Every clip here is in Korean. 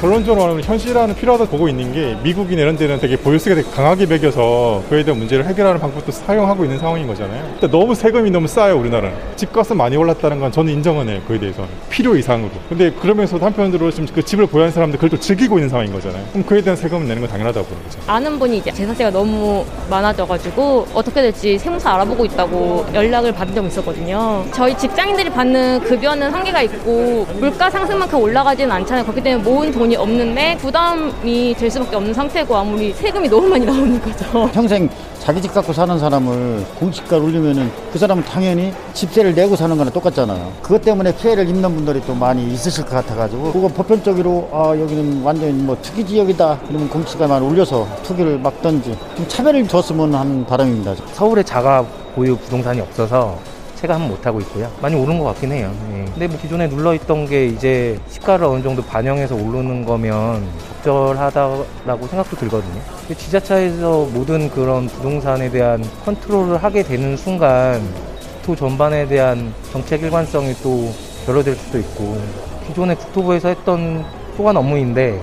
결론적으로는 현실화는 필요하다고 보고 있는 게 미국이나 이런 데는 되게 보유세가 되게 강하게 매겨서 그에 대한 문제를 해결하는 방법도 사용하고 있는 상황인 거잖아요. 근데 너무 세금이 너무 싸요, 우리나라는. 집값은 많이 올랐다는 건 저는 인정은 해요, 그에 대해서는. 필요 이상으로. 근데 그러면서 한편으로 지금 그 집을 보유한 사람들 그걸 또 즐기고 있는 상황인 거잖아요. 그럼 그에 대한 세금을 내는 건 당연하다고 보는 거죠. 아는 분이 이제 재산세가 너무 많아져가지고 어떻게 될지 세무사 알아보고 있다고 연락을 받은 적이 있었거든요. 저희 직장인들이 받는 급여는 한계가 있고 물가 상승만큼 올라가지는 않잖아요. 그렇기 때문에 모은 돈이 없는데 부담이 될 수밖에 없는 상태고 아무리 세금이 너무 많이 나오는 거죠. 평생 자기 집 갖고 사는 사람을 공시가를 올리면은 그 사람은 당연히 집세를 내고 사는 거나 똑같잖아요. 그것 때문에 피해를 입는 분들이 또 많이 있으실 것 같아가지고 그거 보편적으로 아 여기는 완전 뭐 투기 지역이다 이러면 공시가만 올려서 투기를 막던지 좀 차별을 줬으면 하는 바람입니다. 서울에 자가 보유 부동산이 없어서 체감 못하고 있고요. 많이 오른 것 같긴 해요. 예. 근데 뭐 기존에 눌러있던 게 이제 시가를 어느 정도 반영해서 오르는 거면 적절하다라고 생각도 들거든요. 지자체에서 모든 그런 부동산에 대한 컨트롤을 하게 되는 순간 국토 전반에 대한 정책 일관성이 또 결여될 수도 있고 기존에 국토부에서 했던 소관 업무인데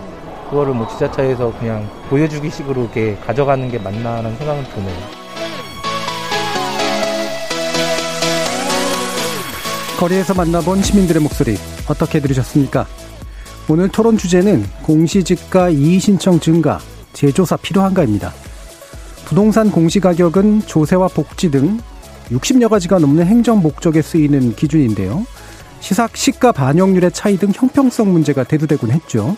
그거를 뭐 지자체에서 그냥 보여주기 식으로 이렇게 가져가는 게 맞나라는 생각은 드네요. 거리에서 만나본 시민들의 목소리 어떻게 들으셨습니까? 오늘 토론 주제는 공시지가 이의신청 증가, 재조사 필요한가입니다. 부동산 공시가격은 조세와 복지 등 60여 가지가 넘는 행정 목적에 쓰이는 기준인데요. 시삭 시가 반영률의 차이 등 형평성 문제가 대두되곤 했죠.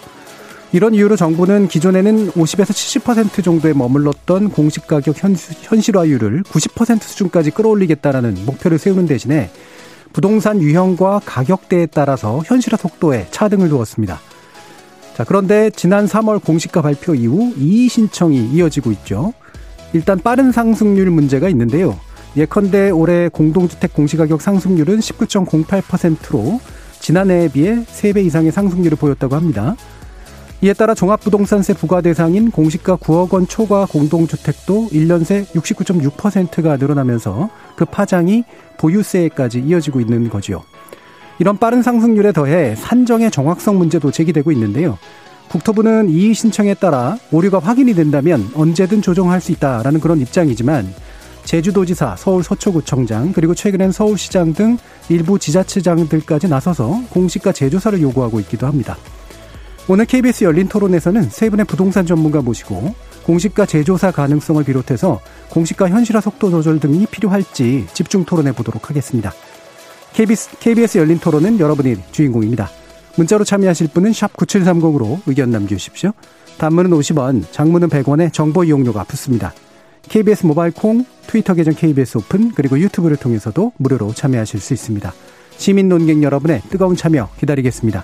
이런 이유로 정부는 기존에는 50에서 70% 정도에 머물렀던 공시가격 현실화율을 90% 수준까지 끌어올리겠다라는 목표를 세우는 대신에 부동산 유형과 가격대에 따라서 현실화 속도에 차등을 두었습니다. 자, 그런데 지난 3월 공시가 발표 이후 이의 신청이 이어지고 있죠. 일단 빠른 상승률 문제가 있는데요. 예컨대 올해 공동주택 공시가격 상승률은 19.08%로 지난해에 비해 3배 이상의 상승률을 보였다고 합니다. 이에 따라 종합부동산세 부과 대상인 공시가 9억 원 초과 공동주택도 1년 새 69.6%가 늘어나면서 그 파장이 보유세까지 이어지고 있는 거지요. 이런 빠른 상승률에 더해 산정의 정확성 문제도 제기되고 있는데요. 국토부는 이의 신청에 따라 오류가 확인이 된다면 언제든 조정할 수 있다라는 그런 입장이지만 제주도지사, 서울 서초구청장, 그리고 최근엔 서울시장 등 일부 지자체장들까지 나서서 공시가 재조사를 요구하고 있기도 합니다. 오늘 KBS 열린 토론에서는 세 분의 부동산 전문가 모시고 공시가 재조사 가능성을 비롯해서 공시가 현실화 속도 조절 등이 필요할지 집중 토론해 보도록 하겠습니다. KBS, KBS 열린 토론은 여러분이 주인공입니다. 문자로 참여하실 분은 9730으로 의견 남겨주십시오. 단문은 50원, 장문은 100원에 정보 이용료가 붙습니다. KBS 모바일 콩, 트위터 계정 KBS 오픈, 그리고 유튜브를 통해서도 무료로 참여하실 수 있습니다. 시민 논객 여러분의 뜨거운 참여 기다리겠습니다.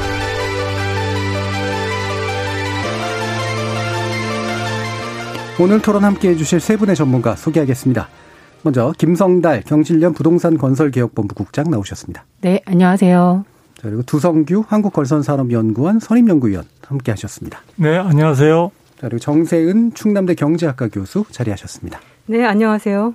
오늘 토론 함께 해주실 세 분의 전문가 소개하겠습니다. 먼저 김성달 경실련 부동산 건설개혁본부 국장 나오셨습니다. 네, 안녕하세요. 자, 그리고 두성규 한국걸선산업연구원 선임연구위원 함께 하셨습니다. 네, 안녕하세요. 자, 그리고 정세은 충남대 경제학과 교수 자리하셨습니다. 네, 안녕하세요.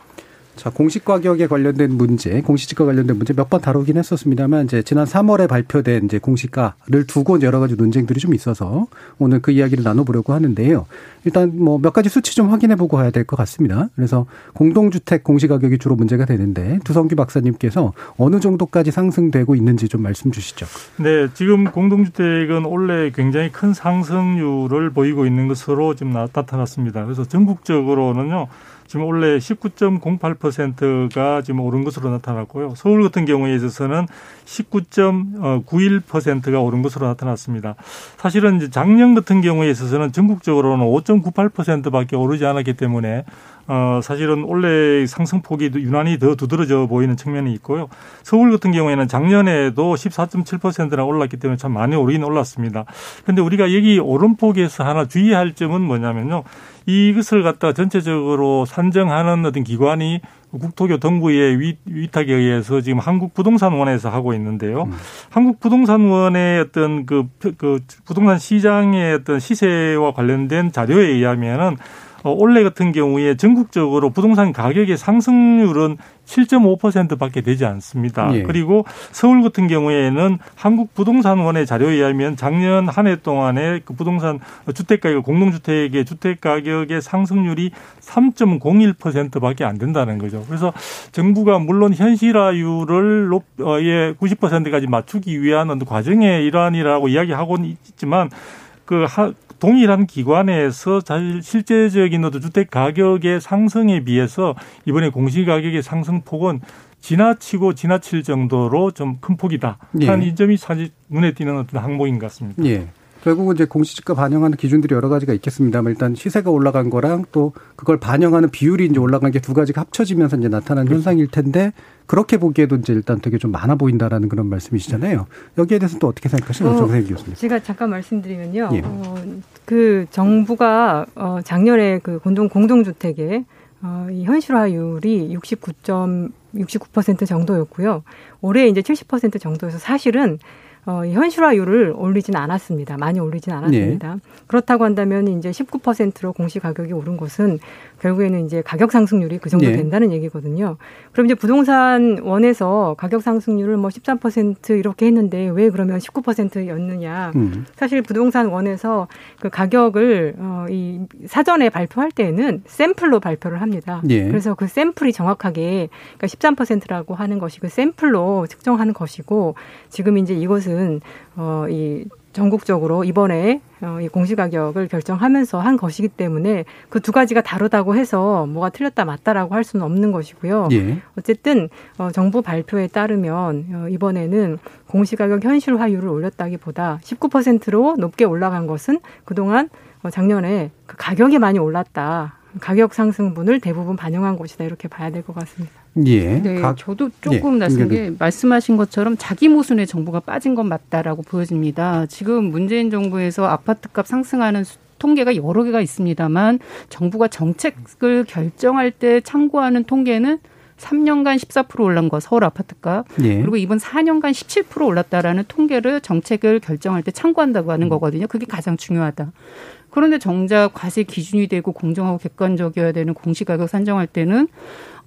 자, 공시 가격에 관련된 문제, 공시지가 관련된 문제 몇 번 다루긴 했었습니다만 이제 지난 3월에 발표된 이제 공시가를 두고 여러 가지 논쟁들이 좀 있어서 오늘 그 이야기를 나눠보려고 하는데요. 일단 뭐 몇 가지 수치 좀 확인해 보고 가야 될 것 같습니다. 그래서 공동주택 공시 가격이 주로 문제가 되는데 두성규 박사님께서 어느 정도까지 상승되고 있는지 좀 말씀 주시죠. 네, 지금 공동주택은 원래 굉장히 큰 상승률을 보이고 있는 것으로 지금 나타났습니다. 그래서 전국적으로는요. 지금 원래 19.08%가 지금 오른 것으로 나타났고요. 서울 같은 경우에 있어서는 19.91%가 오른 것으로 나타났습니다. 사실은 이제 작년 같은 경우에 있어서는 전국적으로는 5.98%밖에 오르지 않았기 때문에 어, 사실은 원래 상승폭이 유난히 더 두드러져 보이는 측면이 있고요. 서울 같은 경우에는 작년에도 14.7%나 올랐기 때문에 참 많이 오르긴 올랐습니다. 그런데 우리가 여기 오름폭에서 하나 주의할 점은 뭐냐면요. 이것을 갖다 전체적으로 산정하는 어떤 기관이 국토교통부의 위탁에 의해서 지금 한국부동산원에서 하고 있는데요. 음. 한국부동산원의 어떤 그, 그 부동산 시장의 어떤 시세와 관련된 자료에 의하면은 어, 올해 같은 경우에 전국적으로 부동산 가격의 상승률은 7.5%밖에 되지 않습니다. 예. 그리고 서울 같은 경우에는 한국부동산원의 자료에 의하면 작년 한 해 동안에 그 부동산 주택 가격 공동주택의 주택 가격의 상승률이 3.01%밖에 안 된다는 거죠. 그래서 정부가 물론 현실화율을 높, 어, 예, 90%까지 맞추기 위한 과정의 일환이라고 이야기하고는 있지만 그 하, 동일한 기관에서 실제적인 어떤 주택 가격의 상승에 비해서 이번에 공시 가격의 상승 폭은 지나치고 지나칠 정도로 좀 큰 폭이다. 예. 한이 점이 사실 눈에 띄는 어떤 항목인 것 같습니다. 예. 결국은 이제 공시지가 반영하는 기준들이 여러 가지가 있겠습니다만 일단 시세가 올라간 거랑 또 그걸 반영하는 비율이 이제 올라간 게 두 가지가 합쳐지면서 이제 나타난 그렇죠. 현상일 텐데 그렇게 보기에도 이제 일단 되게 좀 많아 보인다라는 그런 말씀이시잖아요. 여기에 대해서 또 어떻게 생각하시나요, 어, 정세희 교수님? 제가 잠깐 말씀드리면요. 예. 어, 그 정부가 어, 작년에 그 공동 공동주택에 어, 이 현실화율이 69점 69% 정도였고요. 올해 이제 70% 정도여서 사실은 어, 현실화율을 올리진 않았습니다. 많이 올리진 않았습니다. 네. 그렇다고 한다면 이제 19%로 공시 가격이 오른 것은 결국에는 이제 가격 상승률이 그 정도 네. 된다는 얘기거든요. 그럼 이제 부동산 원에서 가격 상승률을 뭐 13% 이렇게 했는데 왜 그러면 19%였느냐. 음. 사실 부동산 원에서 그 가격을 어, 이 사전에 발표할 때에는 샘플로 발표를 합니다. 네. 그래서 그 샘플이 정확하게 그러니까 13%라고 하는 것이 그 샘플로 측정하는 것이고 지금 이제 이것은 어, 이 전국적으로 이번에 어, 이 공시가격을 결정하면서 한 것이기 때문에 그 두 가지가 다르다고 해서 뭐가 틀렸다 맞다라고 할 수는 없는 것이고요. 예. 어쨌든 어, 정부 발표에 따르면 어, 이번에는 공시가격 현실화율을 올렸다기보다 19%로 높게 올라간 것은 그동안 어, 작년에 그 가격이 많이 올랐다. 가격 상승분을 대부분 반영한 것이다 이렇게 봐야 될 것 같습니다. 예. 네, 각, 저도 조금 예. 낯선 게 말씀하신 것처럼 자기 모순에 정부가 빠진 건 맞다라고 보여집니다. 지금 문재인 정부에서 아파트값 상승하는 통계가 여러 개가 있습니다만 정부가 정책을 결정할 때 참고하는 통계는 3년간 14% 올란 거 서울 아파트값 예. 그리고 이번 4년간 17% 올랐다라는 통계를 정책을 결정할 때 참고한다고 하는 거거든요. 그게 가장 중요하다. 그런데 정작 과세 기준이 되고 공정하고 객관적이어야 되는 공시가격 산정할 때는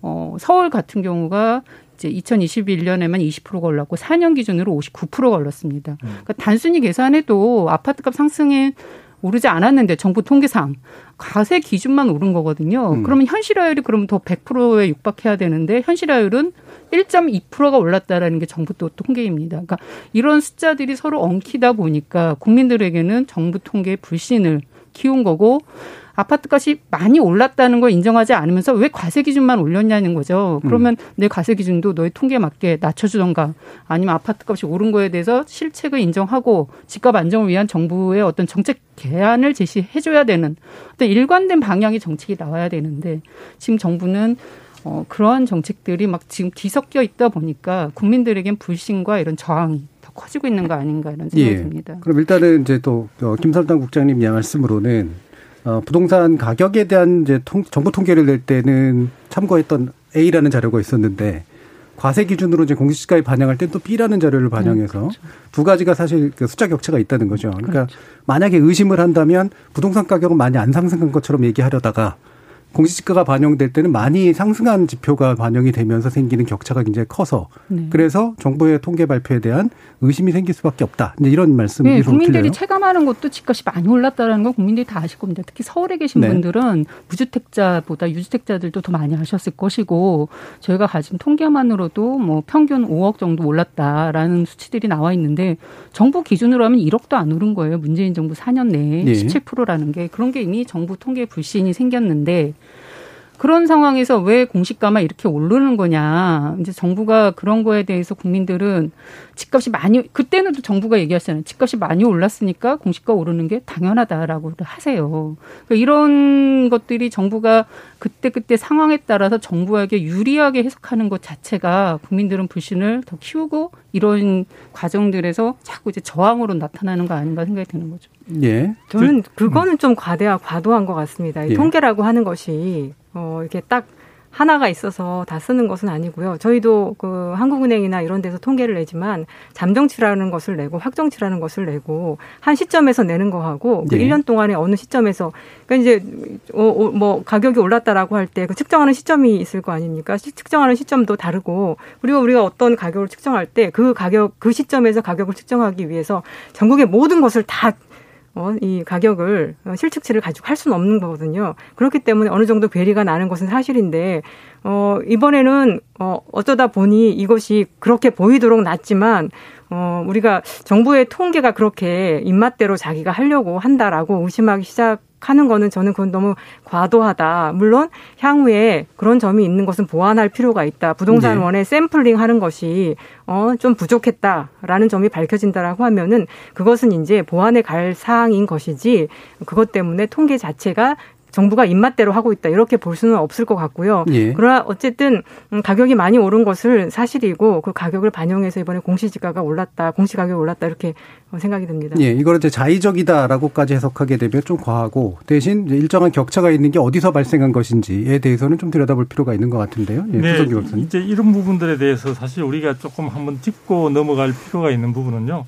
어, 서울 같은 경우가 이제 2021년에만 20%가 올랐고 4년 기준으로 59%가 올랐습니다. 음. 그러니까 단순히 계산해도 아파트값 상승에 오르지 않았는데 정부 통계상 과세 기준만 오른 거거든요. 음. 그러면 현실화율이 그러면 더 100%에 육박해야 되는데 현실화율은 1.2%가 올랐다라는 게 정부 또 통계입니다. 그러니까 이런 숫자들이 서로 엉키다 보니까 국민들에게는 정부 통계의 불신을 키운 거고 아파트값이 많이 올랐다는 걸 인정하지 않으면서 왜 과세 기준만 올렸냐는 거죠. 그러면 음. 내 과세 기준도 너의 통계에 맞게 낮춰주던가 아니면 아파트값이 오른 거에 대해서 실책을 인정하고 집값 안정을 위한 정부의 어떤 정책 개안을 제시해줘야 되는 어떤 일관된 방향의 정책이 나와야 되는데 지금 정부는 어, 그러한 정책들이 막 지금 뒤섞여 있다 보니까 국민들에겐 불신과 이런 저항이 더 커지고 있는 거 아닌가 이런 생각이 예. 듭니다. 그럼 일단은 이제 또 어, 김설당 국장님 말씀으로는 어, 부동산 가격에 대한 이제 통, 정부 통계를 낼 때는 참고했던 A라는 자료가 있었는데 과세 기준으로 이제 공시지가에 반영할 때 또 B라는 자료를 반영해서 음, 그렇죠. 두 가지가 사실 그 숫자 격차가 있다는 거죠. 그러니까 그렇죠. 만약에 의심을 한다면 부동산 가격은 많이 안 상승한 것처럼 얘기하려다가 공시지가가 반영될 때는 많이 상승한 지표가 반영이 되면서 생기는 격차가 굉장히 커서 네. 그래서 정부의 통계 발표에 대한 의심이 생길 수밖에 없다. 이제 이런 말씀이 네, 국민들이 들려요. 체감하는 것도 집값이 많이 올랐다는 건 국민들이 다 아실 겁니다. 특히 서울에 계신 네. 분들은 무주택자보다 유주택자들도 더 많이 하셨을 것이고 저희가 가진 통계만으로도 뭐 평균 5억 정도 올랐다라는 수치들이 나와 있는데 정부 기준으로 하면 1억도 안 오른 거예요. 문재인 정부 4년 내에 네. 17%라는 게 그런 게 이미 정부 통계 불신이 생겼는데 그런 상황에서 왜 공시가만 이렇게 오르는 거냐. 이제 정부가 그런 거에 대해서 국민들은 집값이 많이 그때는 또 정부가 얘기하잖아요. 집값이 많이 올랐으니까 공시가 오르는 게 당연하다라고 하세요. 그러니까 이런 것들이 정부가 그때 그때 상황에 따라서 정부에게 유리하게 해석하는 것 자체가 국민들은 불신을 더 키우고 이런 과정들에서 자꾸 이제 저항으로 나타나는 거 아닌가 생각이 드는 거죠. 예. 저는 그거는 좀 과대하 과도한 것 같습니다. 예. 통계라고 하는 것이 어 이렇게 딱 하나가 있어서 다 쓰는 것은 아니고요. 저희도 그 한국은행이나 이런 데서 통계를 내지만 잠정치라는 것을 내고 확정치라는 것을 내고 한 시점에서 내는 거하고 그 네. 1년 동안에 어느 시점에서 그러니까 이제 어, 어, 뭐 가격이 올랐다라고 할 때 그 측정하는 시점이 있을 거 아닙니까? 측정하는 시점도 다르고 그리고 우리가 어떤 가격을 측정할 때 그 가격 그 시점에서 가격을 측정하기 위해서 전국의 모든 것을 다 어, 이 가격을 어, 실측치를 가지고 할 수는 없는 거거든요. 그렇기 때문에 어느 정도 괴리가 나는 것은 사실인데 어, 이번에는 어, 어쩌다 보니 이것이 그렇게 보이도록 났지만 어, 우리가 정부의 통계가 그렇게 입맛대로 자기가 하려고 한다라고 의심하기 시작 하는 거는 저는 그건 너무 과도하다. 물론 향후에 그런 점이 있는 것은 보완할 필요가 있다. 부동산원의 네. 샘플링 하는 것이 어, 좀 부족했다라는 점이 밝혀진다라고 하면은 그것은 이제 보완에 갈 사항인 것이지 그것 때문에 통계 자체가 정부가 입맛대로 하고 있다 이렇게 볼 수는 없을 것 같고요. 예. 그러나 어쨌든 음, 가격이 많이 오른 것을 사실이고 그 가격을 반영해서 이번에 공시지가가 올랐다, 공시가격이 올랐다 이렇게 생각이 듭니다. 예, 이걸 이제 자의적이다라고까지 해석하게 되면 좀 과하고 대신 일정한 격차가 있는 게 어디서 발생한 것인지에 대해서는 좀 들여다볼 필요가 있는 것 같은데요. 예, 네, 이제 이런 부분들에 대해서 사실 우리가 조금 한번 짚고 넘어갈 필요가 있는 부분은요.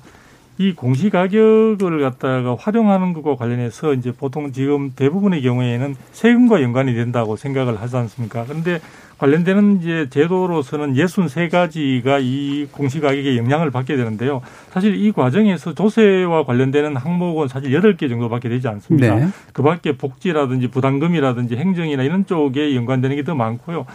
이 공시 가격을 갖다가 활용하는 것과 관련해서 이제 보통 지금 대부분의 경우에는 세금과 연관이 된다고 생각을 하지 않습니까? 그런데 관련되는 이제 제도로서는 예순 세 가지가 이 공시 가격에 영향을 받게 되는데요. 사실 이 과정에서 조세와 관련되는 항목은 사실 여덟 개 정도밖에 되지 않습니다. 네. 그 밖에 복지라든지 부담금이라든지 행정이나 이런 쪽에 연관되는 게 더 많고요.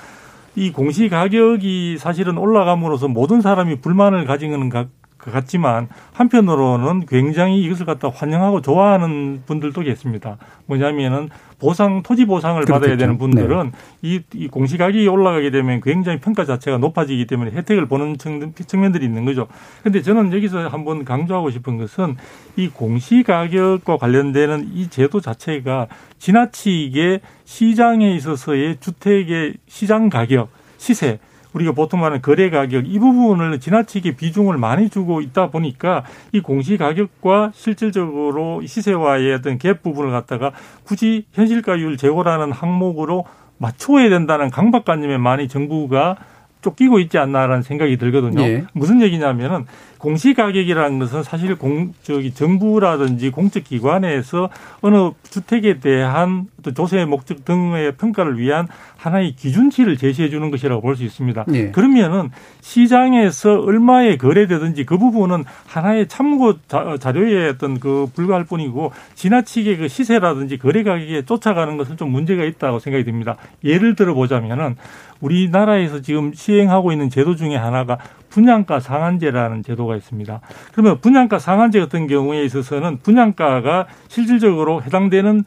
이 공시 가격이 사실은 올라감으로써 모든 사람이 불만을 가지는 것 같지만 한편으로는 굉장히 이것을 갖다 환영하고 좋아하는 분들도 계십니다. 뭐냐면은 보상 토지 보상을 그렇겠죠. 받아야 되는 분들은 네. 이, 이 공시가격이 올라가게 되면 굉장히 평가 자체가 높아지기 때문에 혜택을 보는 측면들이 있는 거죠. 근데 저는 여기서 한번 강조하고 싶은 것은 이 공시가격과 관련되는 이 제도 자체가 지나치게 시장에 있어서의 주택의 시장 가격 시세 우리가 보통 말하는 거래 가격 이 부분을 지나치게 비중을 많이 주고 있다 보니까 이 공시 가격과 실질적으로 시세와의 어떤 갭 부분을 갖다가 굳이 현실가율 제고라는 항목으로 맞춰야 된다는 강박관념에 많이 정부가 쫓기고 있지 않나라는 생각이 들거든요. 예. 무슨 얘기냐면은 공시 가격이라는 것은 사실 공, 저기 정부라든지 공적 기관에서 어느 주택에 대한 또 조세 목적 등의 평가를 위한 하나의 기준치를 제시해 주는 것이라고 볼 수 있습니다. 예. 그러면은 시장에서 얼마에 거래되든지 그 부분은 하나의 참고 자료의 어떤 그 불과할 뿐이고 지나치게 그 시세라든지 거래 가격에 쫓아가는 것은 좀 문제가 있다고 생각이 듭니다. 예를 들어 보자면은 우리나라에서 지금 시행하고 있는 제도 중에 하나가 분양가 상한제라는 제도가 있습니다. 그러면 분양가 상한제 같은 경우에 있어서는 분양가가 실질적으로 해당되는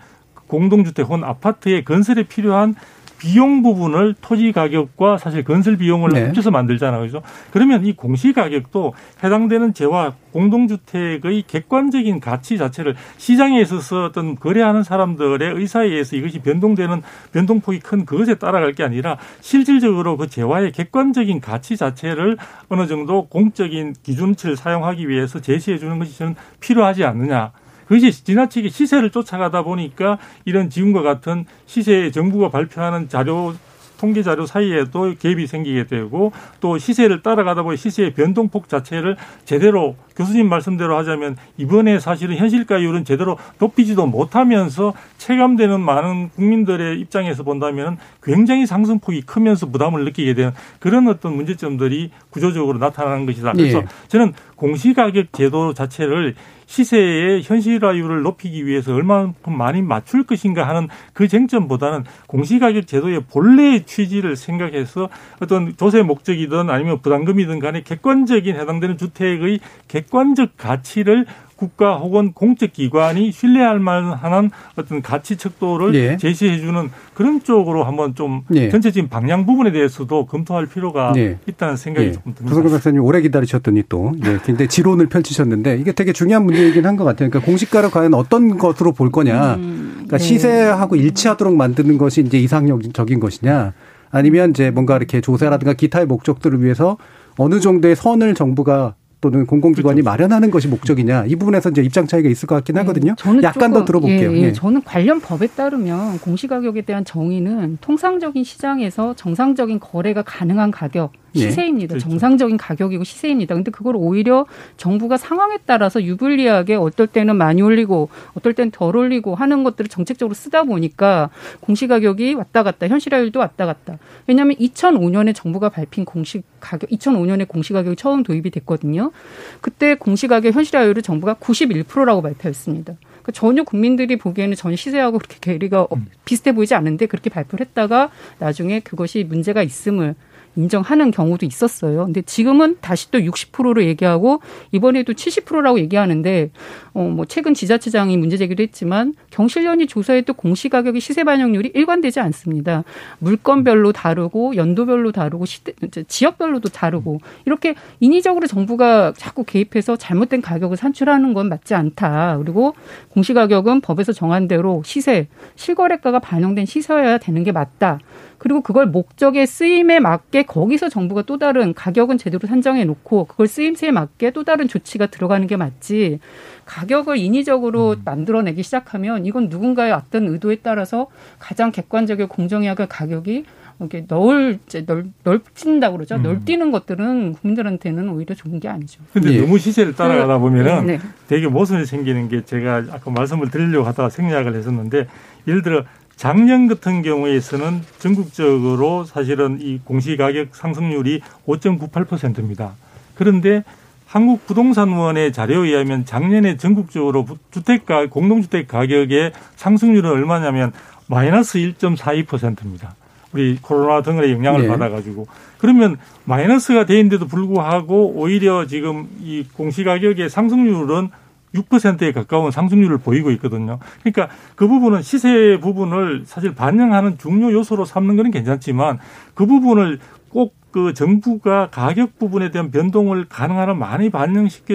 공동주택 혹은 아파트의 건설에 필요한 비용 부분을 토지 가격과 사실 건설 비용을 네. 합쳐서 만들잖아요. 그죠? 그러면 이 공시 가격도 해당되는 재화 공동주택의 객관적인 가치 자체를 시장에 있어서 어떤 거래하는 사람들의 의사에 의해서 이것이 변동되는 변동폭이 큰 그것에 따라갈 게 아니라 실질적으로 그 재화의 객관적인 가치 자체를 어느 정도 공적인 기준치를 사용하기 위해서 제시해 주는 것이 저는 필요하지 않느냐. 그것이 지나치게 시세를 쫓아가다 보니까 이런 지금과 같은 시세 정부가 발표하는 자료 통계 자료 사이에도 갭이 생기게 되고 또 시세를 따라가다 보니 시세의 변동폭 자체를 제대로 교수님 말씀대로 하자면 이번에 사실은 현실가율은 제대로 높이지도 못하면서 체감되는 많은 국민들의 입장에서 본다면 굉장히 상승폭이 크면서 부담을 느끼게 되는 그런 어떤 문제점들이 구조적으로 나타나는 것이다. 그래서 예. 저는 공시가격 제도 자체를 시세의 현실화율을 높이기 위해서 얼마만큼 많이 맞출 것인가 하는 그 쟁점보다는 공시가격 제도의 본래의 취지를 생각해서 어떤 조세 목적이든 아니면 부담금이든 간에 객관적인 해당되는 주택의 객 관적 가치를 국가 혹은 공적 기관이 신뢰할 만한 어떤 가치 척도를 예. 제시해 주는 그런 쪽으로 한번 좀 예. 전체적인 방향 부분에 대해서도 검토할 필요가 예. 있다는 생각이 예. 조금 듭니다. 부석근 박사님 오래 기다리셨더니 또 예, 굉장히 지론을 펼치셨는데 이게 되게 중요한 문제이긴 한 것 같아요. 그러니까 공시가를 과연 어떤 것으로 볼 거냐. 음, 그러니까 네. 시세하고 일치하도록 만드는 것이 이제 이상적인 것이냐. 아니면 이제 뭔가 이렇게 조사라든가 기타의 목적들을 위해서 어느 정도의 선을 정부가 또는 공공기관이 그렇죠. 마련하는 것이 목적이냐 이 부분에서 이제 입장 차이가 있을 것 같긴 네, 하거든요. 저는 약간 더 들어볼게요. 예, 예. 예. 저는 관련 법에 따르면 공시가격에 대한 정의는 통상적인 시장에서 정상적인 거래가 가능한 가격 예. 시세입니다. 네. 정상적인 가격이고 시세입니다. 근데 그걸 오히려 정부가 상황에 따라서 유불리하게 어떨 때는 많이 올리고 어떨 때는 덜 올리고 하는 것들을 정책적으로 쓰다 보니까 공시 가격이 왔다 갔다 현실화율도 왔다 갔다. 왜냐하면 2005년에 정부가 발핀 공시 가격 2005년에 공시 가격이 처음 도입이 됐거든요. 그때 공시 가격 현실화율을 정부가 91%라고 발표했습니다. 그러니까 전혀 국민들이 보기에는 전 시세하고 그렇게 괴리가 음. 비슷해 보이지 않는데 그렇게 발표를 했다가 나중에 그것이 문제가 있음을 인정하는 경우도 있었어요. 근데 지금은 다시 또 60%로 얘기하고 이번에도 70%라고 얘기하는데 어 뭐 최근 지자체장이 문제 제기도 했지만 경실련이 조사했던 공시 가격의 시세 반영률이 일관되지 않습니다. 물건별로 다르고 연도별로 다르고 시대, 지역별로도 다르고 이렇게 인위적으로 정부가 자꾸 개입해서 잘못된 가격을 산출하는 건 맞지 않다. 그리고 공시 가격은 법에서 정한 대로 시세 실거래가가 반영된 시세여야 되는 게 맞다. 그리고 그걸 목적의 쓰임에 맞게 거기서 정부가 또 다른 가격은 제대로 산정해 놓고 그걸 쓰임새에 맞게 또 다른 조치가 들어가는 게 맞지 가격을 인위적으로 음. 만들어내기 시작하면 이건 누군가의 어떤 의도에 따라서 가장 객관적이고 공정하게 가격이 이렇게 널, 널, 넓진다 그러죠. 음. 널뛰는 것들은 국민들한테는 오히려 좋은 게 아니죠. 근데 예. 너무 시세를 따라가다 보면은 네. 되게 모순이 생기는 게 제가 아까 말씀을 드리려고 하다가 생략을 했었는데 예를 들어 작년 같은 경우에서는 전국적으로 사실은 이 공시가격 상승률이 5.98%입니다. 그런데 한국부동산원의 자료에 의하면 작년에 전국적으로 주택가 공동주택 가격의 상승률은 얼마냐면 마이너스 1.42%입니다. 우리 코로나 등의 영향을 네. 받아가지고 그러면 마이너스가 돼있는데도 불구하고 오히려 지금 이 공시가격의 상승률은 6%에 가까운 상승률을 보이고 있거든요. 그러니까 그 부분은 시세 부분을 사실 반영하는 중요 요소로 삼는 거는 괜찮지만 그 부분을 꼭 그 정부가 가격 부분에 대한 변동을 가능한 한 많이 반영시켜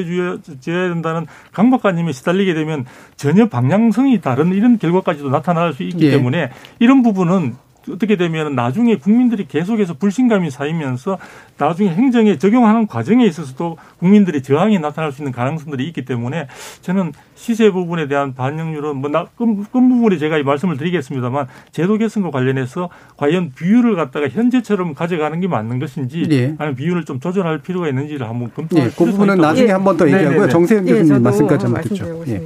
줘야 된다는 강박관념에 시달리게 되면 전혀 방향성이 다른 이런 결과까지도 나타날 수 있기 예. 때문에 이런 부분은 어떻게 되면 나중에 국민들이 계속해서 불신감이 쌓이면서 나중에 행정에 적용하는 과정에 있어서도 국민들의 저항이 나타날 수 있는 가능성들이 있기 때문에 저는 시세 부분에 대한 반영률은 뭐 나, 끝, 끝 부분에 제가 이 말씀을 드리겠습니다만 제도 개선과 관련해서 과연 비율을 갖다가 현재처럼 가져가는 게 맞는 것인지 네. 아니면 비율을 좀 조절할 필요가 있는지를 한번 검토할 네, 그 부분은 나중에 한 번 더 얘기하고요. 정세현 교수님 말씀까지 한번 듣죠. 예.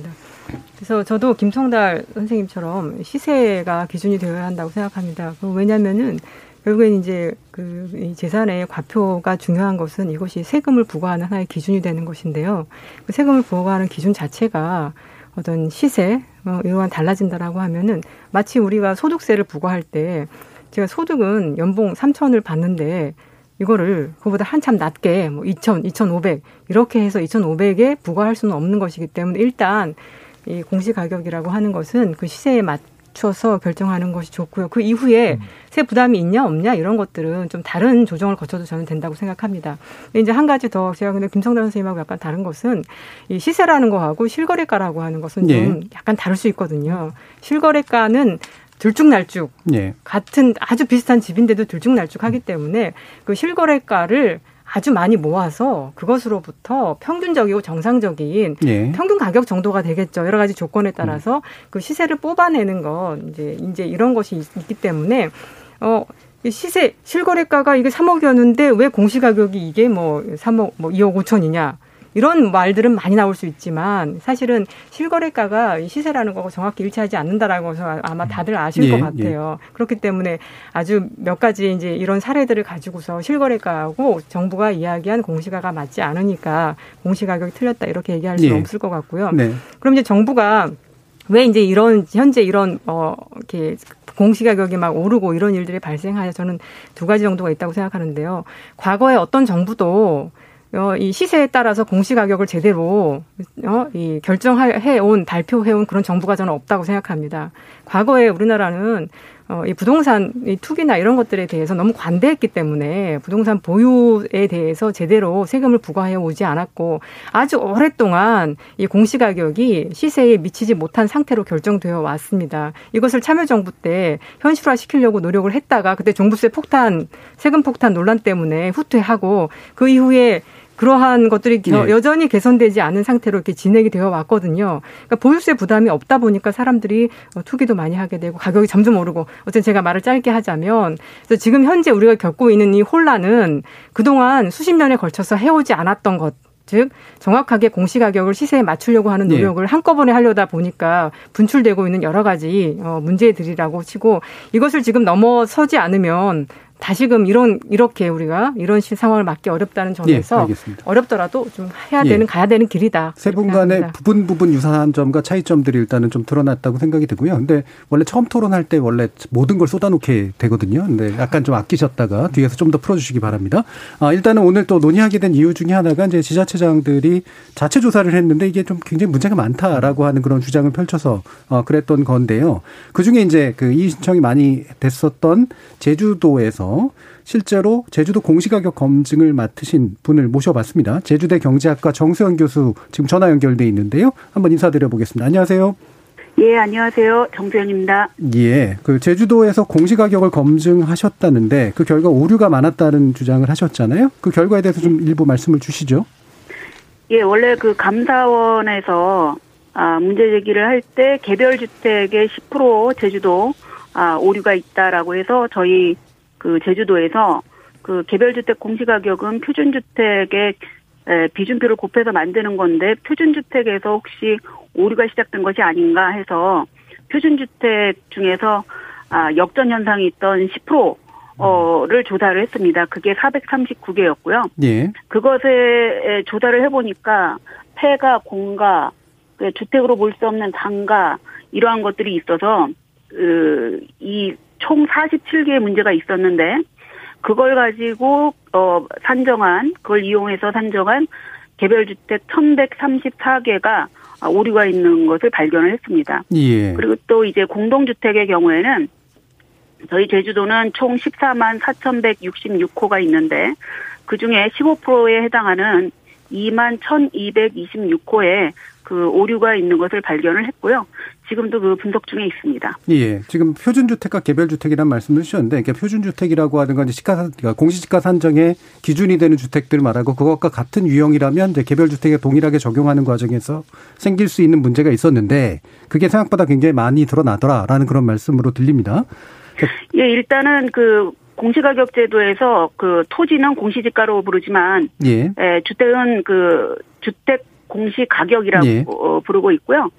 그래서 저도 김성달 선생님처럼 시세가 기준이 되어야 한다고 생각합니다. 왜냐면은 결국엔 이제 그 재산의 과표가 중요한 것은 이것이 세금을 부과하는 하나의 기준이 되는 것인데요. 그 세금을 부과하는 기준 자체가 어떤 시세 어, 이러한 달라진다라고 하면은 마치 우리가 소득세를 부과할 때 제가 소득은 연봉 3천을 받는데 이거를 그보다 한참 낮게 뭐 2천, 2,500 이렇게 해서 2,500에 부과할 수는 없는 것이기 때문에 일단 이 공시 가격이라고 하는 것은 그 시세에 맞춰서 결정하는 것이 좋고요. 그 이후에 음. 세 부담이 있냐 없냐 이런 것들은 좀 다른 조정을 거쳐도 저는 된다고 생각합니다. 이제 한 가지 더 제가 근데 김성달 선생님하고 약간 다른 것은 이 시세라는 거하고 실거래가라고 하는 것은 좀 예. 약간 다를 수 있거든요. 실거래가는 들쭉날쭉 예. 같은 아주 비슷한 집인데도 들쭉날쭉하기 때문에 그 실거래가를 아주 많이 모아서 그것으로부터 평균적이고 정상적인 예. 평균 가격 정도가 되겠죠. 여러 가지 조건에 따라서 음. 그 시세를 뽑아내는 건 이제 이제 이런 것이 있기 때문에 어 시세 실거래가가 이게 3억이었는데 왜 공시 가격이 이게 뭐 3억 뭐 2억 5천이냐? 이런 말들은 많이 나올 수 있지만 사실은 실거래가가 시세라는 거고 정확히 일치하지 않는다라고 해서 아마 다들 아실 예, 것 같아요. 예. 그렇기 때문에 아주 몇 가지 이제 이런 사례들을 가지고서 실거래가하고 정부가 이야기한 공시가가 맞지 않으니까 공시가격이 틀렸다 이렇게 얘기할 수는 예. 없을 것 같고요. 네. 그럼 이제 정부가 왜 이제 이런 현재 이런 어 이렇게 공시 가격이 막 오르고 이런 일들이 발생하여 저는 두 가지 정도가 있다고 생각하는데요. 과거에 어떤 정부도 어, 이 시세에 따라서 공시 가격을 제대로 어, 이 결정해 온 발표해 온 그런 정부가 저는 없다고 생각합니다. 과거에 우리나라는 어, 이 부동산 이 투기나 이런 것들에 대해서 너무 관대했기 때문에 부동산 보유에 대해서 제대로 세금을 부과해 오지 않았고 아주 오랫동안 이 공시 가격이 시세에 미치지 못한 상태로 결정되어 왔습니다. 이것을 참여정부 때 현실화 시키려고 노력을 했다가 그때 종부세 폭탄, 세금 폭탄 논란 때문에 후퇴하고 그 이후에 그러한 것들이 네. 여전히 개선되지 않은 상태로 이렇게 진행이 되어 왔거든요. 그러니까 보유세 부담이 없다 보니까 사람들이 어, 투기도 많이 하게 되고 가격이 점점 오르고 어쨌든 제가 말을 짧게 하자면 그래서 지금 현재 우리가 겪고 있는 이 혼란은 그동안 수십 년에 걸쳐서 해오지 않았던 것. 즉 정확하게 공시가격을 시세에 맞추려고 하는 네. 노력을 네. 한꺼번에 하려다 보니까 분출되고 있는 여러 가지 어, 문제들이라고 치고 이것을 지금 넘어서지 않으면 다시금 이런 이렇게 우리가 이런 시 상황을 막기 어렵다는 점에서 예, 어렵더라도 좀 해야 되는 예. 가야 되는 길이다. 세 분 간의 부분 부분 유사한 점과 차이점들이 일단은 좀 드러났다고 생각이 되고요. 근데 원래 처음 토론할 때 원래 모든 걸 쏟아놓게 되거든요. 근데 약간 좀 아끼셨다가 뒤에서 좀 더 풀어주시기 바랍니다. 아, 일단은 오늘 또 논의하게 된 이유 중에 하나가 이제 지자체장들이 자체 조사를 했는데 이게 좀 굉장히 문제가 많다라고 하는 그런 주장을 펼쳐서 어, 그랬던 건데요. 그 중에 이제 그 이의 신청이 많이 됐었던 제주도에서 실제로 제주도 공시가격 검증을 맡으신 분을 모셔봤습니다. 제주대 경제학과 정수영 교수 지금 전화 연결돼 있는데요. 한번 인사드려 보겠습니다. 안녕하세요. 예, 안녕하세요. 정수영입니다. 예, 그 제주도에서 공시가격을 검증하셨다는데 그 결과 오류가 많았다는 주장을 하셨잖아요. 그 결과에 대해서 좀 일부 말씀을 주시죠. 예, 원래 그 감사원에서 아, 문제 제기를 할 때 개별 주택의 10% 제주도 아, 오류가 있다라고 해서 저희 그 제주도에서 그 개별주택 공시가격은 표준주택의 비준표를 곱해서 만드는 건데 표준주택에서 혹시 오류가 시작된 것이 아닌가 해서 표준주택 중에서 아, 역전 현상이 있던 10% 어를 조사를 했습니다. 그게 439개였고요. 예. 그것에 조사를 해보니까 폐가, 공가, 그 주택으로 볼 수 없는 장가 이러한 것들이 있어서 그이 총 47개의 문제가 있었는데 그걸 가지고 어 산정한 그걸 이용해서 산정한 개별 주택 1,134개가 오류가 있는 것을 발견을 했습니다. 예. 그리고 또 이제 공동주택의 경우에는 저희 제주도는 총 14만 4,166호가 있는데 그 중에 15%에 해당하는 2만 1,226호에 그 오류가 있는 것을 발견을 했고요. 지금도 그 분석 중에 있습니다. 예. 지금 표준주택과 개별주택이란 말씀을 주셨는데, 그러니까 표준주택이라고 하는 건 이제 시가, 그러니까 공시지가 산정의 기준이 되는 주택들 말하고 그것과 같은 유형이라면 이제 개별주택에 동일하게 적용하는 과정에서 생길 수 있는 문제가 있었는데, 그게 생각보다 굉장히 많이 드러나더라라는 그런 말씀으로 들립니다. 예, 일단은 그 공시가격 제도에서 그 토지는 공시지가로 부르지만 예. 에, 주택은 그 주택 공시 가격이라고 예. 어, 부르고 있고요.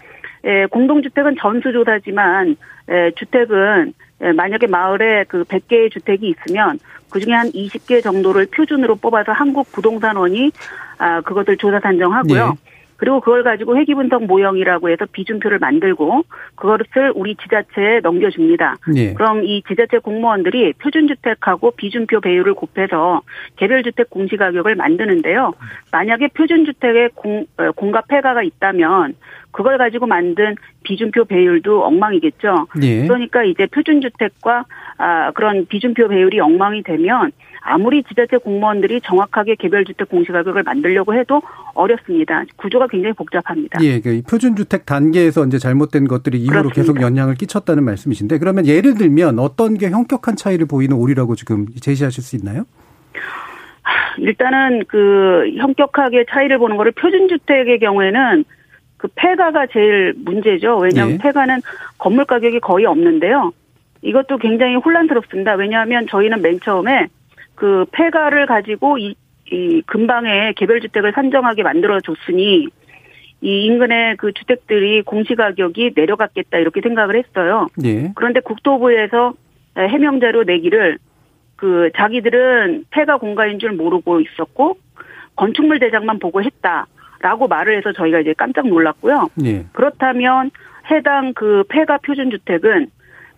에, 공동주택은 전수조사지만 에, 주택은 에, 만약에 마을에 그 100개의 주택이 있으면 그중에 한 20개 정도를 표준으로 뽑아서 한국 부동산원이 아, 그것을 조사 산정하고요. 예. 그리고 그걸 가지고 회기분석 모형이라고 해서 비준표를 만들고 그것을 우리 지자체에 넘겨줍니다. 네. 그럼 이 지자체 공무원들이 표준주택하고 비준표 배율을 곱해서 개별주택 공시가격을 만드는데요. 만약에 표준주택에 공, 어, 공가 폐가가 있다면 그걸 가지고 만든 비준표 배율도 엉망이겠죠. 네. 그러니까 이제 표준주택과 아, 그런 비준표 배율이 엉망이 되면 아무리 지자체 공무원들이 정확하게 개별주택 공시가격을 만들려고 해도 어렵습니다. 구조가 굉장히 복잡합니다. 예, 그 표준주택 단계에서 이제 잘못된 것들이 이후로 그렇습니다. 계속 영향을 끼쳤다는 말씀이신데 그러면 예를 들면 어떤 게 현격한 차이를 보이는 오류라고 지금 제시하실 수 있나요? 일단은 그 현격하게 차이를 보는 거를 표준주택의 경우에는 그 폐가가 제일 문제죠. 왜냐하면 예. 폐가는 건물 가격이 거의 없는데요. 이것도 굉장히 혼란스럽습니다. 왜냐하면 저희는 맨 처음에 그 폐가를 가지고 이, 이 근방에 개별주택을 산정하게 만들어줬으니 이 인근의 그 주택들이 공시가격이 내려갔겠다 이렇게 생각을 했어요. 예. 그런데 국토부에서 해명자료 내기를 그 자기들은 폐가 공가인 줄 모르고 있었고 건축물 대장만 보고 했다라고 말을 해서 저희가 이제 깜짝 놀랐고요. 예. 그렇다면 해당 그 폐가 표준 주택은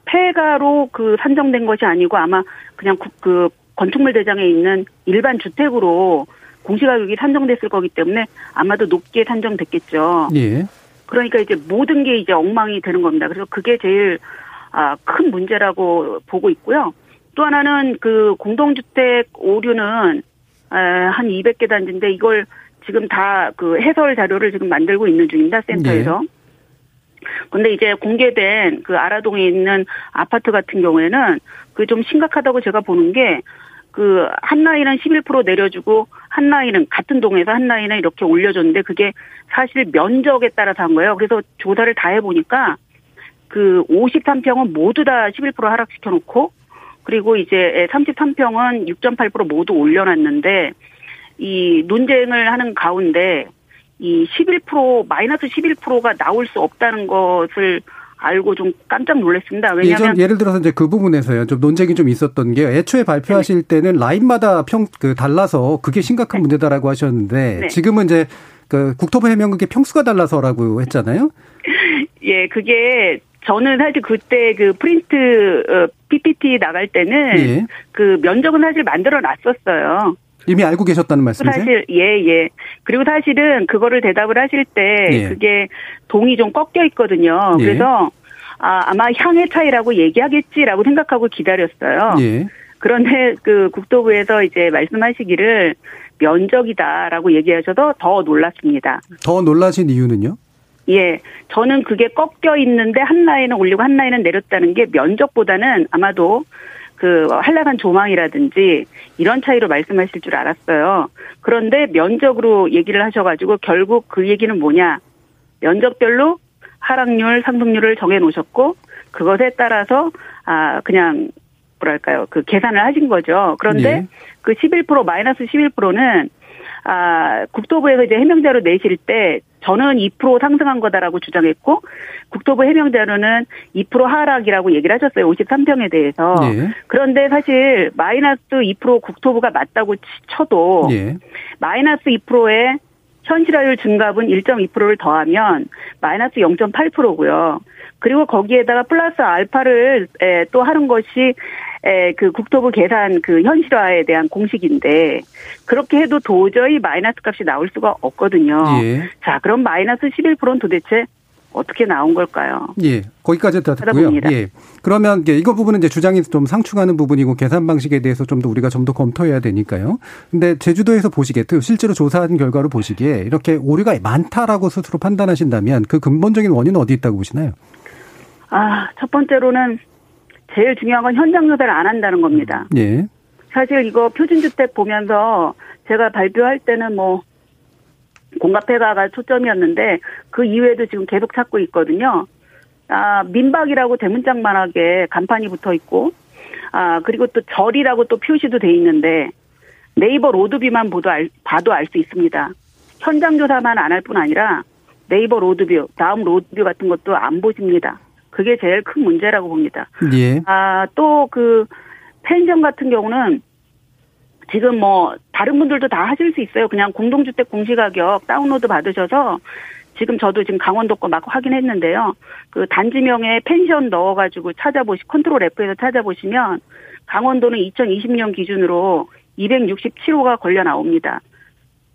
폐가로 그 산정된 것이 아니고 아마 그냥 그 건축물 대장에 있는 일반 주택으로 공시가격이 산정됐을 거기 때문에 아마도 높게 산정됐겠죠. 예. 그러니까 이제 모든 게 이제 엉망이 되는 겁니다. 그래서 그게 제일 아, 큰 문제라고 보고 있고요. 또 하나는 그 공동주택 오류는 한 200개 단지인데 이걸 지금 다 그 해설 자료를 지금 만들고 있는 중입니다. 센터에서. 네. 근데 이제 공개된 그 아라동에 있는 아파트 같은 경우에는 그 좀 심각하다고 제가 보는 게 그 한 라인은 11% 내려주고 한 라인은 같은 동에서 한 라인은 이렇게 올려줬는데 그게 사실 면적에 따라서 한 거예요. 그래서 조사를 다 해보니까 그 53평은 모두 다 11% 하락시켜 놓고 그리고 이제 33평은 6.8% 모두 올려놨는데 이 논쟁을 하는 가운데 이 11% 마이너스 11%가 나올 수 없다는 것을 알고 좀 깜짝 놀랐습니다. 왜냐하면 예를 들어서 이제 그 부분에서요. 좀 논쟁이 좀 있었던 게 애초에 발표하실 네. 때는 라인마다 평 그 달라서 그게 심각한 네. 문제다라고 하셨는데 네. 지금은 이제 그 국토부 해명국의 평수가 달라서라고 했잖아요. 예, 그게 저는 사실 그때 그 프린트 어, PPT 나갈 때는 예. 그 면적은 사실 만들어 놨었어요. 이미 알고 계셨다는 말씀이세요? 사실 예 예. 그리고 사실은 그거를 대답을 하실 때 예. 그게 동이 좀 꺾여 있거든요. 예. 그래서 아, 아마 향의 차이라고 얘기하겠지라고 생각하고 기다렸어요. 예. 그런데 그 국토부에서 이제 말씀하시기를 면적이다라고 얘기하셔서 더 놀랐습니다. 더 놀라신 이유는요? 예, 저는 그게 꺾여 있는데 한 라인은 올리고 한 라인은 내렸다는 게 면적보다는 아마도 그 한락한 조망이라든지 이런 차이로 말씀하실 줄 알았어요. 그런데 면적으로 얘기를 하셔가지고 결국 그 얘기는 뭐냐? 면적별로 하락률, 상승률을 정해 놓으셨고 그것에 따라서 아 그냥 뭐랄까요 그 계산을 하신 거죠. 그런데 예. 그11% 마이너스 11%는 아, 국토부에서 이제 해명자로 내실 때 저는 2% 상승한 거다라고 주장했고 국토부 해명자로는 2% 하락이라고 얘기를 하셨어요. 53평에 대해서. 네. 그런데 사실 마이너스 2% 국토부가 맞다고 쳐도 네. 마이너스 2%에 현실화율 증가분 1.2%를 더하면 마이너스 0.8%고요. 그리고 거기에다가 플러스 알파를 또 하는 것이 에, 그 국토부 계산 그 현실화에 대한 공식인데 그렇게 해도 도저히 마이너스 값이 나올 수가 없거든요. 예. 자, 그럼 마이너스 11%는 도대체 어떻게 나온 걸까요? 예, 거기까지 다 듣고요. 예. 그러면 이거 부분은 이제 주장이 좀 상충하는 부분이고 계산 방식에 대해서 좀 더 우리가 좀 더 검토해야 되니까요. 근데 제주도에서 보시기에 실제로 조사한 결과로 보시기에 이렇게 오류가 많다라고 스스로 판단하신다면 그 근본적인 원인은 어디 있다고 보시나요? 아, 첫 번째로는 제일 중요한 건 현장 조사를 안 한다는 겁니다. 예. 사실 이거 표준주택 보면서 제가 발표할 때는 뭐 공급회가가 초점이었는데 그 이외에도 지금 계속 찾고 있거든요. 아, 민박이라고 대문짝만하게 간판이 붙어 있고, 아, 그리고 또 절이라고 또 표시도 돼 있는데, 네이버 road view만 봐도 알, 봐도 알 수 있습니다. 현장 조사만 안 할 뿐 아니라 네이버 road view, 다음 road view 같은 것도 안 보십니다. 그게 제일 큰 문제라고 봅니다. 예. 아, 또 그 펜션 같은 경우는 지금 뭐 다른 분들도 다 하실 수 있어요. 그냥 공동주택 공시가격 다운로드 받으셔서 지금 저도 지금 강원도 거 막 확인했는데요. 그 단지명에 펜션 넣어가지고 찾아보시 control F에서 찾아보시면 강원도는 2020년 기준으로 267호가 걸려 나옵니다.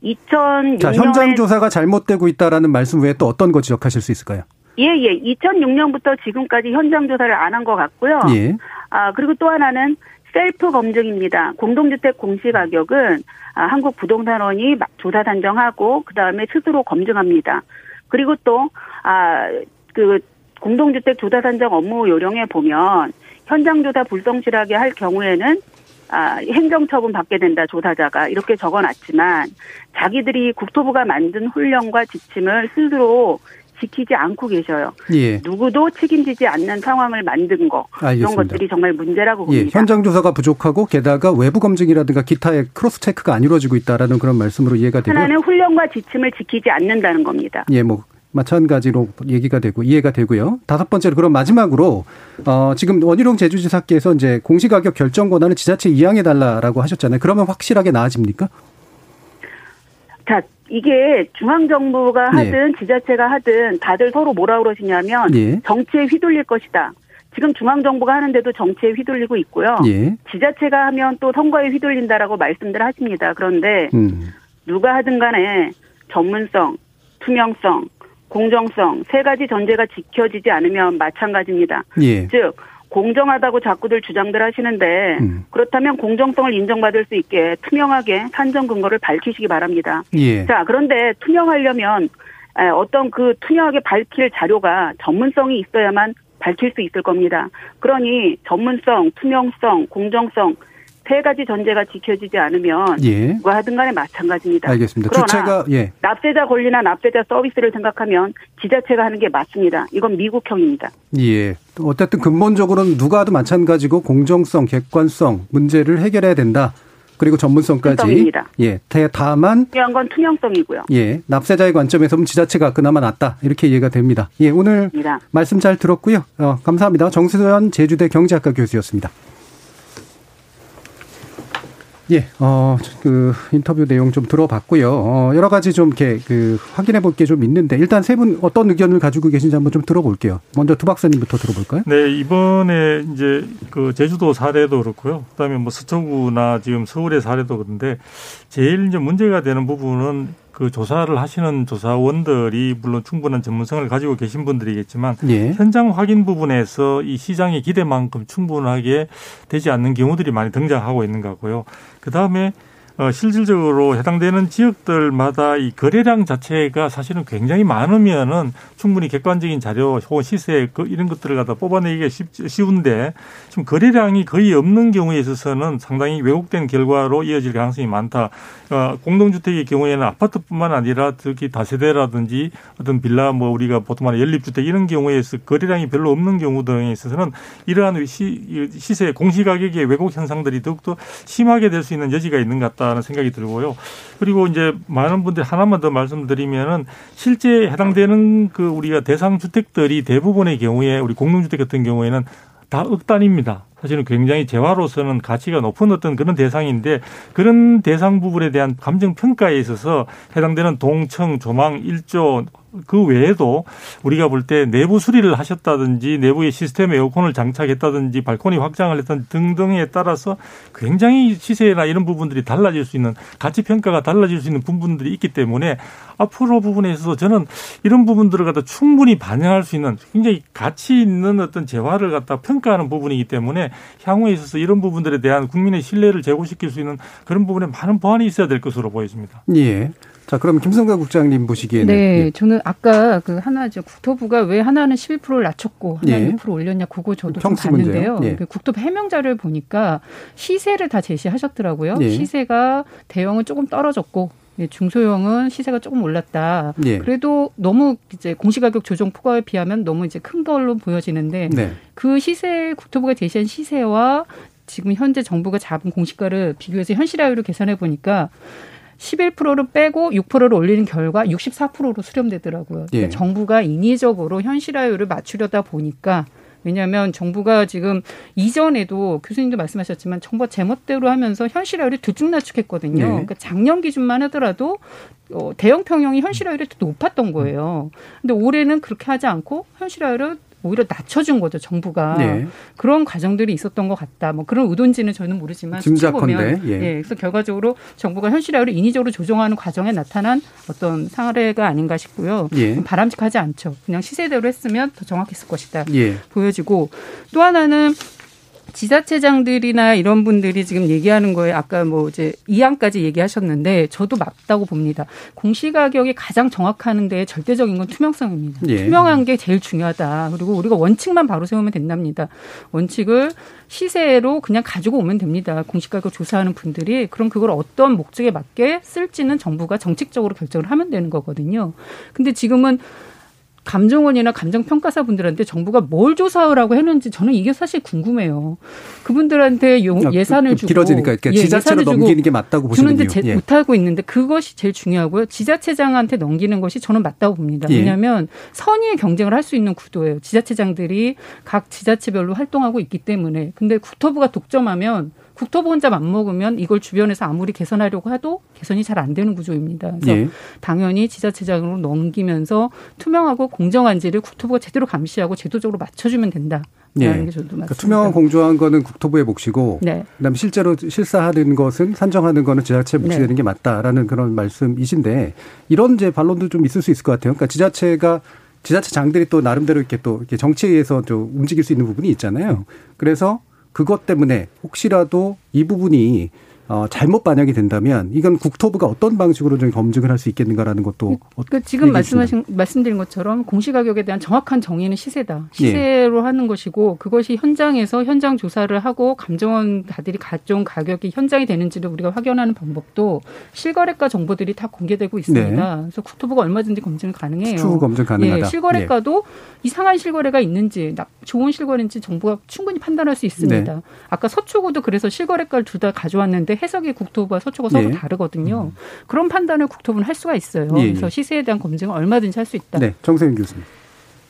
2006년 자, 현장 조사가 잘못되고 있다라는 말씀 외에 또 어떤 거 지적하실 수 있을까요? 예, 예. 2006년부터 지금까지 현장 조사를 안 한 것 같고요. 예. 아, 그리고 또 하나는 셀프 검증입니다. 공동주택 공시 가격은 아, 한국 부동산원이 조사 산정하고 그다음에 스스로 검증합니다. 그리고 또 아, 그 공동주택 조사 산정 업무 요령에 보면 현장 조사 불성실하게 할 경우에는 아, 행정처분 받게 된다, 조사자가. 이렇게 적어 놨지만, 자기들이 국토부가 만든 훈련과 지침을 스스로 지키지 않고 계셔요. 예. 누구도 책임지지 않는 상황을 만든 거 알겠습니다. 이런 것들이 정말 문제라고 예, 봅니다. 예. 현장 조사가 부족하고 게다가 외부 검증이라든가 기타의 cross check가 안 이루어지고 있다라는 그런 말씀으로 이해가 되고요. 하나는 훈련과 지침을 지키지 않는다는 겁니다. 예, 뭐 마찬가지로 얘기가 되고 이해가 되고요. 다섯 번째로 그럼 마지막으로 어 지금 원희룡 제주지사께서 이제 공시가격 결정 권한을 지자체 이양해 달라라고 하셨잖아요. 그러면 확실하게 나아집니까? 자, 이게 중앙정부가 네. 하든 네. 지자체가 하든 다들 서로 뭐라 그러시냐면 네. 정치에 휘둘릴 것이다. 지금 중앙정부가 하는데도 정치에 휘둘리고 있고요. 예. 지자체가 하면 또 선거에 휘둘린다라고 말씀들 하십니다. 그런데 음. 누가 하든 간에 전문성, 투명성, 공정성 세 가지 전제가 지켜지지 않으면 마찬가지입니다. 예. 즉 공정하다고 자꾸들 주장들 하시는데 음. 그렇다면 공정성을 인정받을 수 있게 투명하게 산정 근거를 밝히시기 바랍니다. 예. 자 그런데 투명하려면 에, 어떤 그 투명하게 밝힐 자료가 전문성이 있어야만 밝힐 수 있을 겁니다. 그러니 전문성, 투명성, 공정성 세 가지 전제가 지켜지지 않으면 예. 누가 하든 간에 마찬가지입니다. 알겠습니다. 그러나 주체가 예. 납세자 권리나 납세자 서비스를 생각하면 지자체가 하는 게 맞습니다. 이건 미국형입니다. 예. 어쨌든 근본적으로는 누가 하도 마찬가지고 공정성, 객관성 문제를 해결해야 된다. 그리고 전문성까지. 투명입니다. 예. 다- 다만 중요한 건 투명성이고요. 예. 납세자의 관점에서 보면 지자체가 그나마 낫다. 이렇게 이해가 됩니다. 예. 오늘 입니다. 말씀 잘 들었고요. 어, 감사합니다. 정수현 제주대 경제학과 교수였습니다. 예, 어, 그, 인터뷰 내용 좀 들어봤고요. 어, 여러 가지 좀 이렇게 그, 확인해 볼 게 좀 있는데, 일단 세 분 어떤 의견을 가지고 계신지 한번 좀 들어볼게요. 먼저 두 박사님부터 들어볼까요? 네, 이번에 이제 그 제주도 사례도 그렇고요. 그다음에 뭐 서초구나 지금 서울의 사례도 그런데 제일 이제 문제가 되는 부분은 그 조사를 하시는 조사원들이 물론 충분한 전문성을 가지고 계신 분들이겠지만 예. 현장 확인 부분에서 이 시장의 기대만큼 충분하게 되지 않는 경우들이 많이 등장하고 있는 것 같고요. 그 다음에 어, 실질적으로 해당되는 지역들마다 이 거래량 자체가 사실은 굉장히 많으면은 충분히 객관적인 자료 혹은 시세 그 이런 것들을 갖다 뽑아내기가 쉽, 쉬운데 지금 거래량이 거의 없는 경우에 있어서는 상당히 왜곡된 결과로 이어질 가능성이 많다. 어, 공동주택의 경우에는 아파트뿐만 아니라 특히 다세대라든지 어떤 빌라 뭐 우리가 보통 말하는 연립주택 이런 경우에서 거래량이 별로 없는 경우 등에 있어서는 이러한 시, 시세 공시가격의 왜곡 현상들이 더욱더 심하게 될 수 있는 여지가 있는 것 같다 는 생각이 들고요. 그리고 이제 많은 분들이 하나만 더 말씀드리면은 실제 해당되는 그 우리가 대상 주택들이 대부분의 경우에 우리 공동주택 같은 경우에는 다 억단입니다. 사실은 굉장히 재화로서는 가치가 높은 어떤 그런 대상인데 그런 대상 부분에 대한 감정 평가에 있어서 해당되는 동청, 조망, 일조 그 외에도 우리가 볼 때 내부 수리를 하셨다든지 내부의 시스템에 에어컨을 장착했다든지 발코니 확장을 했던 등등에 따라서 굉장히 시세나 이런 부분들이 달라질 수 있는 가치 평가가 달라질 수 있는 부분들이 있기 때문에 앞으로 부분에 있어서 저는 이런 부분들을 갖다 충분히 반영할 수 있는 굉장히 가치 있는 어떤 재화를 갖다 평가하는 부분이기 때문에 향후에 있어서 이런 부분들에 대한 국민의 신뢰를 제고시킬 수 있는 그런 부분에 많은 보완이 있어야 될 것으로 보여집니다. 예. 자, 그럼 김성가 국장님 보시기에는. 네, 예. 저는 아까 그 하나죠. 국토부가 왜 하나는 11%를 낮췄고 하나는 예. 6% 올렸냐 그거 저도 좀? 봤는데요. 예. 그 국토부 해명자를 보니까 시세를 다 제시하셨더라고요. 예. 시세가 대형은 조금 떨어졌고 예, 중소형은 시세가 조금 올랐다. 예. 그래도 너무 이제 공시가격 조정 폭과에 비하면 너무 이제 큰 걸로 보여지는데 네. 그 시세 국토부가 제시한 시세와 지금 현재 정부가 잡은 공시가를 비교해서 현실화율을 계산해 보니까 11%를 빼고 6%를 올리는 결과 64%로 수렴되더라고요. 예. 그러니까 정부가 인위적으로 현실화율을 맞추려다 보니까 왜냐하면 정부가 지금 이전에도 교수님도 말씀하셨지만 정부가 제멋대로 하면서 현실화율을 들쭉날쭉했거든요. 네. 그러니까 작년 기준만 하더라도 어, 대형 평형이 현실화율이 더 높았던 거예요. 근데 올해는 그렇게 하지 않고 현실화율을 오히려 낮춰준 거죠 정부가 네. 그런 과정들이 있었던 것 같다. 뭐 그런 의도인지는 저는 모르지만 짐작컨대, 보면 예. 예, 그래서 결과적으로 정부가 현실화율을 인위적으로 조정하는 과정에 나타난 어떤 사례가 아닌가 싶고요. 예. 바람직하지 않죠. 그냥 시세대로 했으면 더 정확했을 것이다. 예. 보여지고 또 하나는 지자체장들이나 이런 분들이 지금 얘기하는 거에 아까 뭐 이제 이항까지 얘기하셨는데 저도 맞다고 봅니다. 공시가격이 가장 정확하는 데 절대적인 건 투명성입니다. 예. 투명한 게 제일 중요하다. 그리고 우리가 원칙만 바로 세우면 된답니다. 원칙을 시세로 그냥 가지고 오면 됩니다. 공시가격 조사하는 분들이 그럼 그걸 어떤 목적에 맞게 쓸지는 정부가 정책적으로 결정을 하면 되는 거거든요. 근데 지금은 감정원이나 감정평가사 분들한테 정부가 뭘 조사하라고 했는지 저는 이게 사실 궁금해요. 그분들한테 요- 아, 예산을 좀 주고 길어지니까 이렇게 예, 지자체로 예산을 넘기는 게 맞다고 보시는군요. 제- 예. 못하고 있는데 그것이 제일 중요하고요. 지자체장한테 넘기는 것이 저는 맞다고 봅니다. 예. 왜냐하면 선의의 경쟁을 할 수 있는 구도예요. 지자체장들이 각 지자체별로 활동하고 있기 때문에. 근데 국토부가 독점하면 국토부 혼자 맘먹으면 이걸 주변에서 아무리 개선하려고 해도 개선이 잘 안 되는 구조입니다. 그래서 예. 당연히 지자체장으로 넘기면서 투명하고 공정한지를 국토부가 제대로 감시하고 제도적으로 맞춰주면 된다. 예. 라는 게 저도 그러니까 맞습니다. 투명한 공정한 거는 국토부의 몫이고 네. 그다음에 실제로 실사하는 것은 산정하는 거는 지자체 몫이 네. 되는 게 맞다라는 그런 말씀이신데 이런 이제 반론도 좀 있을 수 있을 것 같아요. 그러니까 지자체가 지자체 장들이 또 나름대로 이렇게 또 이렇게 정치에 의해서 좀 움직일 수 있는 부분이 있잖아요. 그래서 그것 때문에 혹시라도 이 부분이 어, 잘못 반영이 된다면 이건 국토부가 어떤 방식으로 좀 검증을 할 수 있겠는가라는 것도 그 지금. 말씀하신 말씀드린 것처럼 공시가격에 대한 정확한 정의는 시세다. 예. 시세로 하는 것이고 그것이 현장에서 현장 조사를 하고 감정원다들이 가져온 가격이 현장이 되는지를 우리가 확인하는 방법도 실거래가 정보들이 다 공개되고 있습니다. 네. 그래서 국토부가 얼마든지 검증 가능해요. 추후 검증 가능하다. 예, 실거래가도 이상한 실거래가 있는지 나- 좋은 실거래인지 정부가 충분히 판단할 수 있습니다. 네. 아까 서초구도 그래서 실거래가를 둘 다 가져왔는데 해석이 국토부와 서초구 서로 예. 다르거든요. 그런 판단을 국토부는 할 수가 있어요. 예, 예. 그래서 시세에 대한 검증은 얼마든지 할 수 있다. 네, 정세윤 교수님.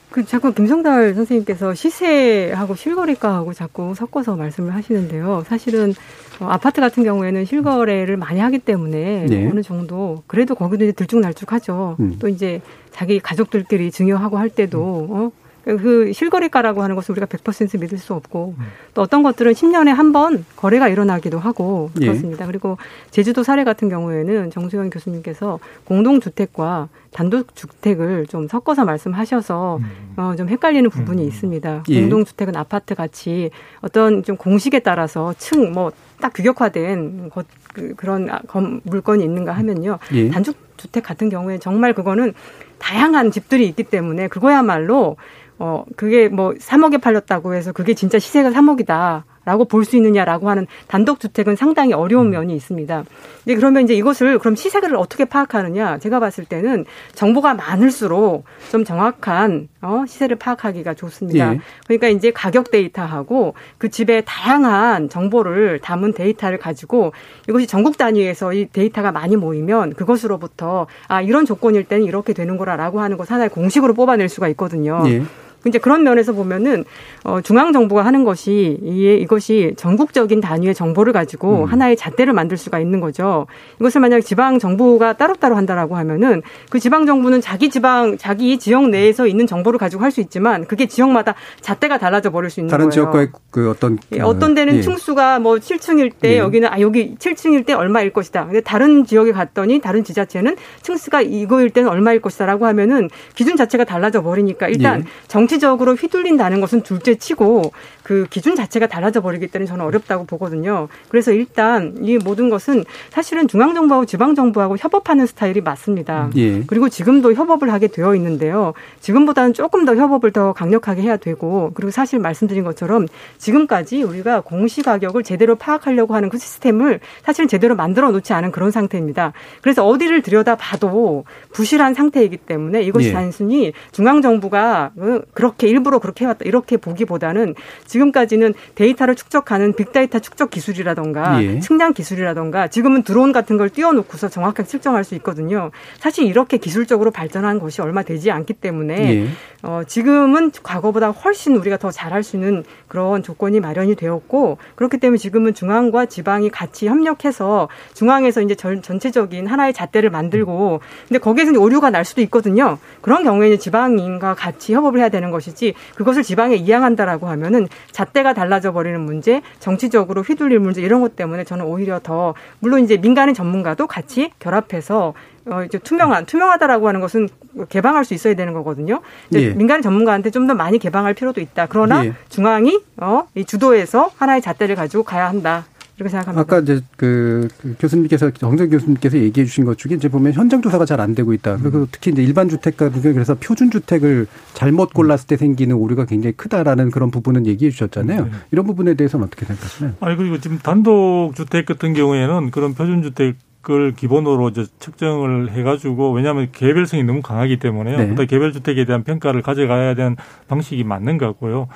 그 자꾸 김성달 선생님께서 시세하고 실거래가하고 자꾸 섞어서 말씀을 하시는데요. 사실은 어, 아파트 같은 경우에는 실거래를 많이 하기 때문에 네. 어느 정도 그래도 거기도 이제 들쭉날쭉하죠. 음. 또 이제 자기 가족들끼리 증여하고 할 때도 어? 그 실거래가라고 하는 것은 우리가 100% 믿을 수 없고 또 어떤 것들은 10년에 한 번 거래가 일어나기도 하고 예. 그렇습니다. 그리고 제주도 사례 같은 경우에는 정수영 교수님께서 공동주택과 단독주택을 좀 섞어서 말씀하셔서 어, 좀 헷갈리는 부분이 있습니다. 예. 공동주택은 아파트 같이 어떤 좀 공식에 따라서 층 뭐 딱 규격화된 것, 그, 그런 아, 검- 물건이 있는가 하면요. 예. 단독주택 같은 경우에 정말 그거는 다양한 집들이 있기 때문에 그거야말로 어 그게 뭐 3억에 팔렸다고 해서 그게 진짜 시세가 3억이다. 라고 볼 수 있느냐라고 하는 단독 주택은 상당히 어려운 면이 있습니다. 이제 그러면 이제 이것을 그럼 시세를 어떻게 파악하느냐? 제가 봤을 때는 정보가 많을수록 좀 정확한 어 시세를 파악하기가 좋습니다. 예. 그러니까 이제 가격 데이터하고 그 집의 다양한 정보를 담은 데이터를 가지고 이것이 전국 단위에서 이 데이터가 많이 모이면 그것으로부터 아 이런 조건일 때는 이렇게 되는 거라라고 하는 것 하나의 공식으로 뽑아낼 수가 있거든요. 예. 이제 그런 면에서 보면은 어 중앙 정부가 하는 것이 이게 이것이 전국적인 단위의 정보를 가지고 음. 하나의 잣대를 만들 수가 있는 거죠. 이것을 만약 지방 정부가 따로따로 한다라고 하면은 그 지방 정부는 자기 지방 자기 지역 내에서 있는 정보를 가지고 할 수 있지만 그게 지역마다 잣대가 달라져 버릴 수 있는 다른 거예요. 지역과의 그 어떤 예, 어떤 데는 예. 층수가 뭐 7층일 때 예. 여기는 아 여기 7층일 때 얼마일 것이다. 근데 다른 지역에 갔더니 다른 지자체는 층수가 이거일 때는 얼마일 것이다라고 하면은 기준 자체가 달라져 버리니까 일단 예. 정치적으로 휘둘린다는 것은 둘째 치고 그 기준 자체가 달라져 버리기 때문에 저는 어렵다고 보거든요. 그래서 일단 이 모든 것은 사실은 중앙 정부하고 지방 정부하고 협업하는 스타일이 맞습니다. 예. 그리고 지금도 협업을 하게 되어 있는데요. 지금보다는 조금 더 협업을 더 강력하게 해야 되고 그리고 사실 말씀드린 것처럼 지금까지 우리가 공시 가격을 제대로 파악하려고 하는 그 시스템을 사실은 제대로 만들어 놓지 않은 그런 상태입니다. 그래서 어디를 들여다 봐도 부실한 상태이기 때문에 이것이 예. 단순히 중앙 정부가 어, 그렇게 일부러 그렇게 해왔다 이렇게 보기보다는 지금까지는 데이터를 축적하는 빅데이터 축적 기술이라던가 예. 측량 기술이라던가 지금은 드론 같은 걸 띄워놓고서 정확하게 측정할 수 있거든요. 사실 이렇게 기술적으로 발전한 것이 얼마 되지 않기 때문에 예. 어, 지금은 과거보다 훨씬 우리가 더 잘할 수 있는 그런 조건이 마련이 되었고 그렇기 때문에 지금은 중앙과 지방이 같이 협력해서 중앙에서 이제 전, 전체적인 하나의 잣대를 만들고 근데 거기에서 오류가 날 수도 있거든요. 그런 경우에는 지방인과 같이 협업을 해야 되는 것이지 그것을 지방에 이양한다라고 하면은 잣대가 달라져 버리는 문제, 정치적으로 휘둘릴 문제 이런 것 때문에 저는 오히려 더 물론 이제 민간의 전문가도 같이 결합해서 어, 이제 투명한, 투명하다라고 하는 것은 개방할 수 있어야 되는 거거든요. 예. 민간 전문가한테 좀 더 많이 개방할 필요도 있다. 그러나 예. 중앙이, 어, 이 주도에서 하나의 잣대를 가지고 가야 한다. 이렇게 생각합니다. 아까 이제 그, 그 교수님께서 정정 교수님께서 얘기해 주신 것 중에 이제 보면 현장 조사가 잘 안 되고 있다. 그리고 음. 특히 이제 일반 주택 같은 경우 그래서 표준 주택을 잘못 골랐을 때 생기는 오류가 굉장히 크다라는 그런 부분은 얘기해 주셨잖아요. 네. 이런 부분에 대해서는 어떻게 생각하시나요? 아니 그리고 지금 단독 주택 같은 경우에는 그런 표준 주택 을 기본으로 이제 측정을 해가지고 왜냐하면 개별성이 너무 강하기 때문에요. 네. 개별 주택에 대한 평가를 가져가야 되는 방식이 맞는 것 같고요.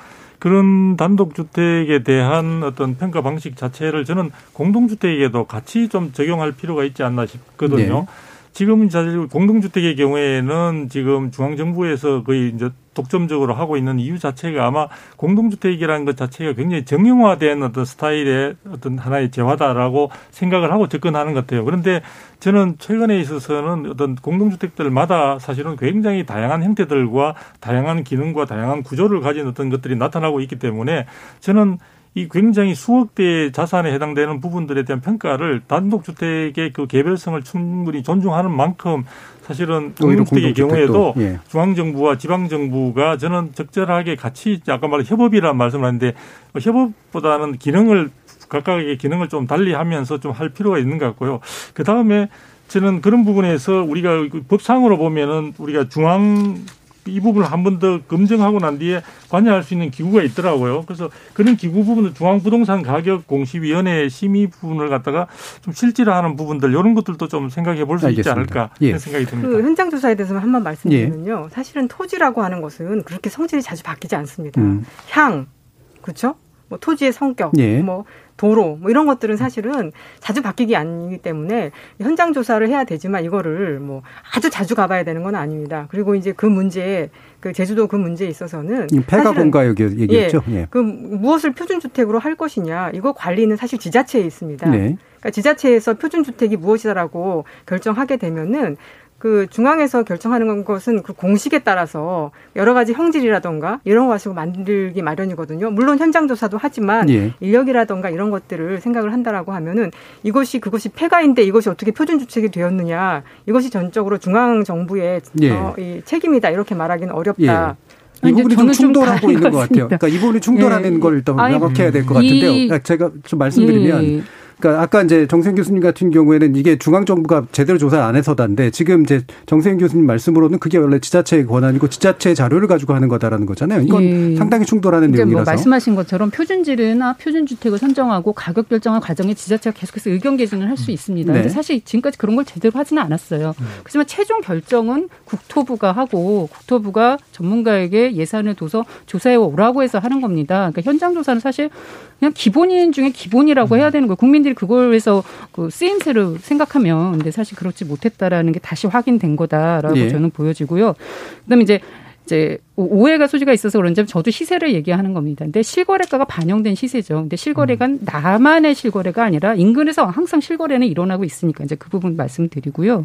그런 단독 주택에 대한 어떤 평가 방식 자체를 저는 공동 주택에도 같이 좀 적용할 필요가 있지 않나 싶거든요. 네. 지금 사실 공동주택의 경우에는 지금 중앙정부에서 거의 이제 독점적으로 하고 있는 이유 자체가 아마 공동주택이라는 것 자체가 굉장히 정형화된 어떤 스타일의 어떤 하나의 재화다라고 생각을 하고 접근하는 것 같아요. 그런데 저는 최근에 있어서는 어떤 공동주택들마다 사실은 굉장히 다양한 형태들과 다양한 기능과 다양한 구조를 가진 어떤 것들이 나타나고 있기 때문에 저는 이 굉장히 수억 대의 자산에 해당되는 부분들에 대한 평가를 단독주택의 그 개별성을 충분히 존중하는 만큼 사실은 공동주택의 경우에도 예. 중앙정부와 지방정부가 저는 적절하게 같이 아까 말한 협업이라는 말씀을 하는데 협업보다는 기능을 각각의 기능을 좀 달리 하면서 좀 할 필요가 있는 것 같고요. 그 다음에 저는 그런 부분에서 우리가 법상으로 보면은 우리가 중앙 이 부분을 한 번 더 검증하고 난 뒤에 관여할 수 있는 기구가 있더라고요. 그래서 그런 기구 부분을 중앙부동산 가격 공시위원회 심의 부분을 갖다가 좀 실질화하는 부분들 이런 것들도 좀 생각해 볼 수 있지 않을까 예. 그런 생각이 듭니다. 그 현장 조사에 대해서만 한번 말씀드리면요. 예. 사실은 토지라고 하는 것은 그렇게 성질이 자주 바뀌지 않습니다. 음. 향, 그렇죠? 뭐 토지의 성격, 예. 뭐 도로 뭐 이런 것들은 사실은 자주 바뀌기 아니기 때문에 현장 조사를 해야 되지만 이거를 뭐 아주 자주 가봐야 되는 건 아닙니다. 그리고 이제 그 문제 그 제주도 그 문제에 있어서는 폐가 공가 얘기했죠. 예, 예. 그 무엇을 표준 주택으로 할 것이냐 이거 관리는 사실 지자체에 있습니다. 네. 그러니까 지자체에서 표준 주택이 무엇이다라고 결정하게 되면은 그 중앙에서 결정하는 것은 그 공식에 따라서 여러 가지 형질이라던가 이런 거 가지고 만들기 마련이거든요. 물론 현장 조사도 하지만 예. 인력이라던가 이런 것들을 생각을 한다라고 하면은 이것이 그것이 폐가인데 이것이 어떻게 표준 주택이 되었느냐 이것이 전적으로 중앙 정부의 예. 어, 이 책임이다 이렇게 말하기는 어렵다. 예. 이 부분이 좀 충돌하고 있는 것 같아요. 그러니까 이 부분이 충돌하는 예. 걸 일단 명확해야 될 것 같은데요. 제가 좀 말씀드리면 예. 그러니까 아까 이제 정세현 교수님 같은 경우에는 이게 중앙 정부가 제대로 조사를 안 해서다인데 지금 이제 정세현 교수님 말씀으로는 그게 원래 지자체의 권한이고 지자체 자료를 가지고 하는 거다라는 거잖아요. 이건 예. 상당히 충돌하는 뭐 내용이라서. 뭐 말씀하신 것처럼 표준지르나 표준주택을 선정하고 가격 결정할 과정에 지자체가 계속해서 의견 개진을 할수 음. 있습니다. 네. 근데 사실 지금까지 그런 걸 제대로 하지는 않았어요. 음. 그렇지만 최종 결정은 국토부가 하고 국토부가 전문가에게 예산을 둬서 조사해 오라고 해서 하는 겁니다. 그러니까 현장 조사는 사실 그냥 기본인 중에 기본이라고 해야 되는 거예요. 국민들이 그걸 해서 그 쓰임새로 생각하면 근데 사실 그렇지 못했다라는 게 다시 확인된 거다라고 예. 저는 보여지고요. 그다음에 이제 이제 오해가 소지가 있어서 그런지 저도 시세를 얘기하는 겁니다. 근데 실거래가가 반영된 시세죠. 근데 실거래가 음. 나만의 실거래가 아니라 인근에서 항상 실거래는 일어나고 있으니까 이제 그 부분 말씀드리고요.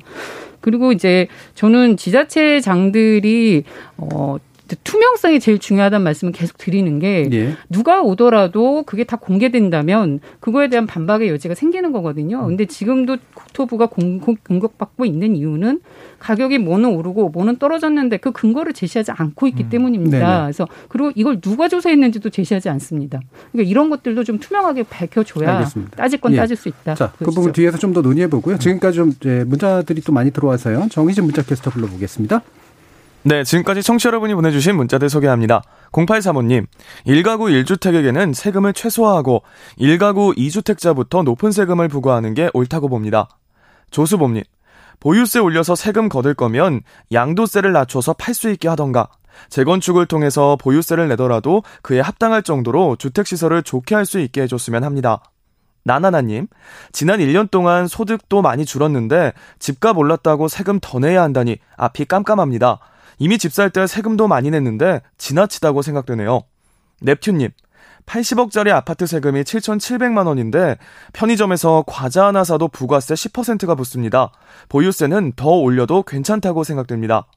그리고 이제 저는 지자체 장들이 어 투명성이 제일 중요하다는 말씀을 계속 드리는 게 예. 누가 오더라도 그게 다 공개된다면 그거에 대한 반박의 여지가 생기는 거거든요. 근데 지금도 국토부가 공격받고 있는 이유는 가격이 뭐는 오르고 뭐는 떨어졌는데 그 근거를 제시하지 않고 있기 음. 때문입니다. 네네. 그래서 그리고 이걸 누가 조사했는지도 제시하지 않습니다. 그러니까 이런 것들도 좀 투명하게 밝혀줘야 알겠습니다. 따질 건 예. 따질 수 있다. 자, 그 부분 뒤에서 좀 더 논의해 보고요. 지금까지 좀 문자들이 또 많이 들어와서요. 정희진 문자 캐스터 불러보겠습니다. 네, 지금까지 청취자 여러분이 보내주신 문자들 소개합니다. 0835님, 1가구 1주택에게는 세금을 최소화하고 1가구 2주택자부터 높은 세금을 부과하는 게 옳다고 봅니다. 조수범님, 보유세 올려서 세금 거둘 거면 양도세를 낮춰서 팔 수 있게 하던가, 재건축을 통해서 보유세를 내더라도 그에 합당할 정도로 주택시설을 좋게 할 수 있게 해줬으면 합니다. 나나나님, 지난 1년 동안 소득도 많이 줄었는데 집값 올랐다고 세금 더 내야 한다니 앞이 깜깜합니다. 이미 집 살 때 세금도 많이 냈는데 지나치다고 생각되네요. 넵튠님, 80억짜리 아파트 세금이 7,700만 원인데 편의점에서 과자 하나 사도 부가세 10%가 붙습니다. 보유세는 더 올려도 괜찮다고 생각됩니다.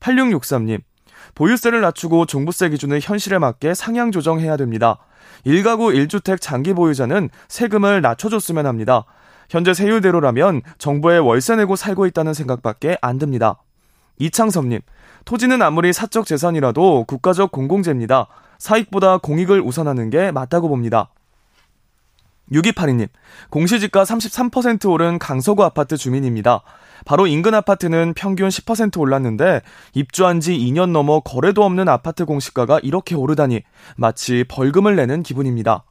8663님, 보유세를 낮추고 종부세 기준을 현실에 맞게 상향 조정해야 됩니다. 1가구 1주택 장기 보유자는 세금을 낮춰줬으면 합니다. 현재 세율대로라면 정부에 월세 내고 살고 있다는 생각밖에 안 듭니다. 이창섭님, 토지는 아무리 사적 재산이라도 국가적 공공재입니다. 사익보다 공익을 우선하는 게 맞다고 봅니다. 6282님, 공시지가 33% 오른 강서구 아파트 주민입니다. 바로 인근 아파트는 평균 10% 올랐는데 입주한 지 2년 넘어 거래도 없는 아파트 공시가가 이렇게 오르다니 마치 벌금을 내는 기분입니다.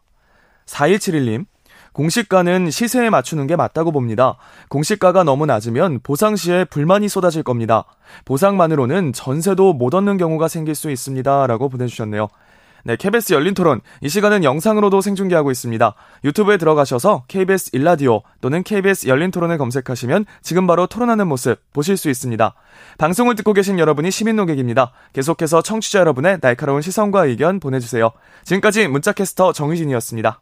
4171님, 공시가는 시세에 맞추는 게 맞다고 봅니다. 공시가가 너무 낮으면 보상 시에 불만이 쏟아질 겁니다. 보상만으로는 전세도 못 얻는 경우가 생길 수 있습니다. 라고 보내주셨네요. 네, KBS 열린 토론. 이 시간은 영상으로도 생중계하고 있습니다. 유튜브에 들어가셔서 KBS 일라디오 또는 KBS 열린 토론을 검색하시면 지금 바로 토론하는 모습 보실 수 있습니다. 방송을 듣고 계신 여러분이 시민 노객입니다. 계속해서 청취자 여러분의 날카로운 시선과 의견 보내주세요. 지금까지 문자캐스터 정희진이었습니다.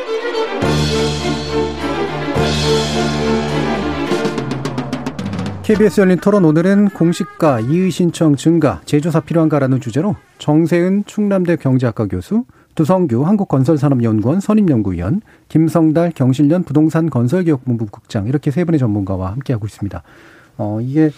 KBS 열린 토론 오늘은 공시가, 이의 신청 증가, 제조사 필요한가라는 주제로 정세은 충남대 경제학과 교수, 두성규 한국건설산업연구원 선임연구위원, 김성달 경실련 부동산 건설기업본부 국장 이렇게 세 분의 전문가와 함께하고 있습니다. 어, 이게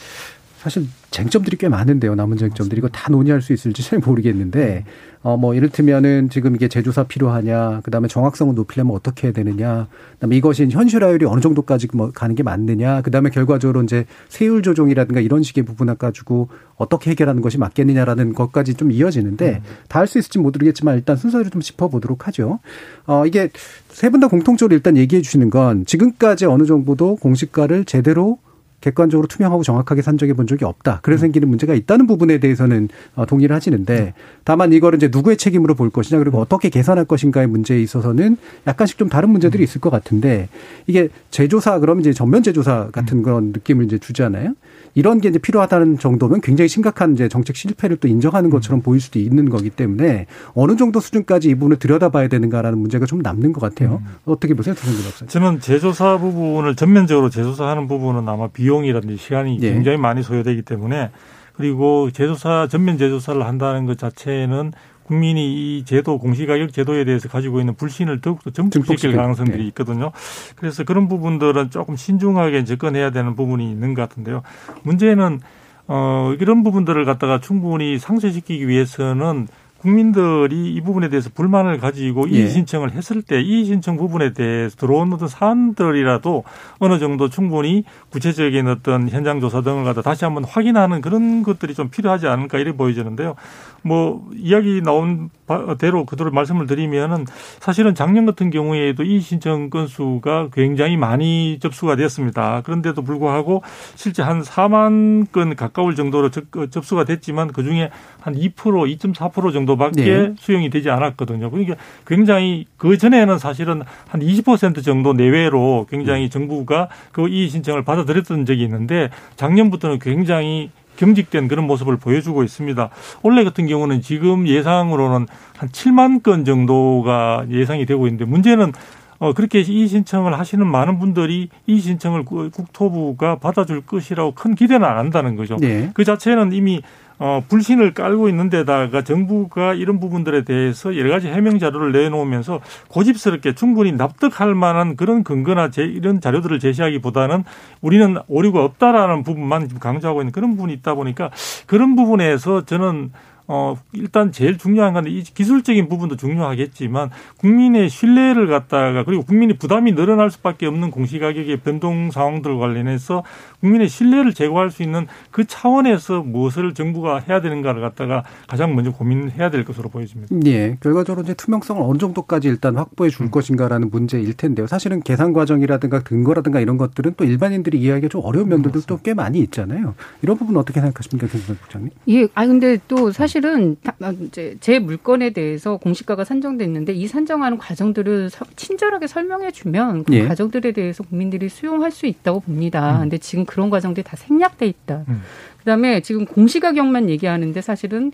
사실 쟁점들이 꽤 많은데요. 남은 쟁점들이 이거 다 논의할 수 있을지 잘 모르겠는데 어뭐 이를테면은 지금 이게 제조사 필요하냐, 그다음에 정확성을 높이려면 어떻게 해야 되느냐, 그다음에 이것이 현실화율이 어느 정도까지 뭐 가는 게 맞느냐, 그다음에 결과적으로 이제 세율 조정이라든가 이런 식의 부분을 가지고 어떻게 해결하는 것이 맞겠느냐라는 것까지 좀 이어지는데 음. 다할 수 있을지 모르겠지만 일단 순서를 좀 짚어보도록 하죠. 어 이게 세 분 다 공통적으로 일단 얘기해 주시는 건 지금까지 어느 정도도 공시가를 제대로 객관적으로 투명하고 정확하게 산정해 본 적이 없다. 그래서 음. 생기는 문제가 있다는 부분에 대해서는 어, 동의를 하시는데 네. 다만 이거를 이제 누구의 책임으로 볼 것이냐 그리고 어떻게 계산할 것인가의 문제에 있어서는 약간씩 좀 다른 문제들이 음. 있을 것 같은데 이게 제조사 그러면 이제 전면 제조사 같은 음. 그런 느낌을 이제 주잖아요. 이런 게 이제 필요하다는 정도면 굉장히 심각한 이제 정책 실패를 또 인정하는 것처럼 보일 수도 있는 거기 때문에 어느 정도 수준까지 이 부분을 들여다봐야 되는가라는 문제가 좀 남는 것 같아요. 음. 어떻게 보세요, 조성근 박사님? 저는 제조사 부분을 전면적으로 제조사하는 부분은 아마 비용이라든지 시간이 예. 굉장히 많이 소요되기 때문에 그리고 제조사 전면 제조사를 한다는 것 자체는 국민이 이 제도 공시가격 제도에 대해서 가지고 있는 불신을 더욱더 증폭시킬 가능성들이 네. 있거든요. 그래서 그런 부분들은 조금 신중하게 접근해야 되는 부분이 있는 것 같은데요. 문제는 어 이런 부분들을 갖다가 충분히 상쇄시키기 위해서는 국민들이 이 부분에 대해서 불만을 가지고 이의 예. 신청을 했을 때 이의 신청 부분에 대해서 들어온 어떤 사안들이라도 어느 정도 충분히 구체적인 어떤 현장 조사 등을 갖다 다시 한번 확인하는 그런 것들이 좀 필요하지 않을까 이래 보여지는데요. 뭐 이야기 나온 대로 그대로 말씀을 드리면은 사실은 작년 같은 경우에도 이 신청 건수가 굉장히 많이 접수가 됐습니다. 그런데도 불구하고 실제 한 4만 건 가까울 정도로 접수가 됐지만 그 중에 한 2% 2.4% 정도밖에 네. 수용이 되지 않았거든요. 그러니까 굉장히 그 전에는 사실은 한 20% 정도 내외로 굉장히 네. 정부가 그 이 신청을 받아들였던 적이 있는데 작년부터는 굉장히 경직된 그런 모습을 보여주고 있습니다. 올해 같은 경우는 지금 예상으로는 한 7만 건 정도가 예상이 되고 있는데 문제는 어, 그렇게 이 신청을 하시는 많은 분들이 이 신청을 국토부가 받아줄 것이라고 큰 기대는 안 한다는 거죠. 네. 그 자체는 이미 어, 불신을 깔고 있는 데다가 정부가 이런 부분들에 대해서 여러 가지 해명 자료를 내놓으면서 고집스럽게 충분히 납득할 만한 그런 근거나 제, 이런 자료들을 제시하기보다는 우리는 오류가 없다라는 부분만 강조하고 있는 그런 부분이 있다 보니까 그런 부분에서 저는 어, 일단 제일 중요한 건 이 기술적인 부분도 중요하겠지만 국민의 신뢰를 갖다가 그리고 국민이 부담이 늘어날 수밖에 없는 공시가격의 변동 상황들 관련해서 국민의 신뢰를 제고할 수 있는 그 차원에서 무엇을 정부가 해야 되는가를 갖다가 가장 먼저 고민해야 될 것으로 보여집니다. 예. 결과적으로 이제 투명성을 어느 정도까지 일단 확보해 줄 음. 것인가라는 문제일 텐데요. 사실은 계산 과정이라든가 근거라든가 이런 것들은 또 일반인들이 이해하기가 좀 어려운 면들도 또 꽤 많이 있잖아요. 이런 부분 어떻게 생각하십니까, 김선 국장님? 예. 아 근데 또 사실 은 이제 제 물건에 대해서 공시가가 산정됐는데 이 산정하는 과정들을 친절하게 설명해 주면 그 예. 과정들에 대해서 국민들이 수용할 수 있다고 봅니다. 음. 근데 지금 그런 과정들이 다 생략돼 있다. 음. 그다음에 지금 공시가격만 얘기하는데 사실은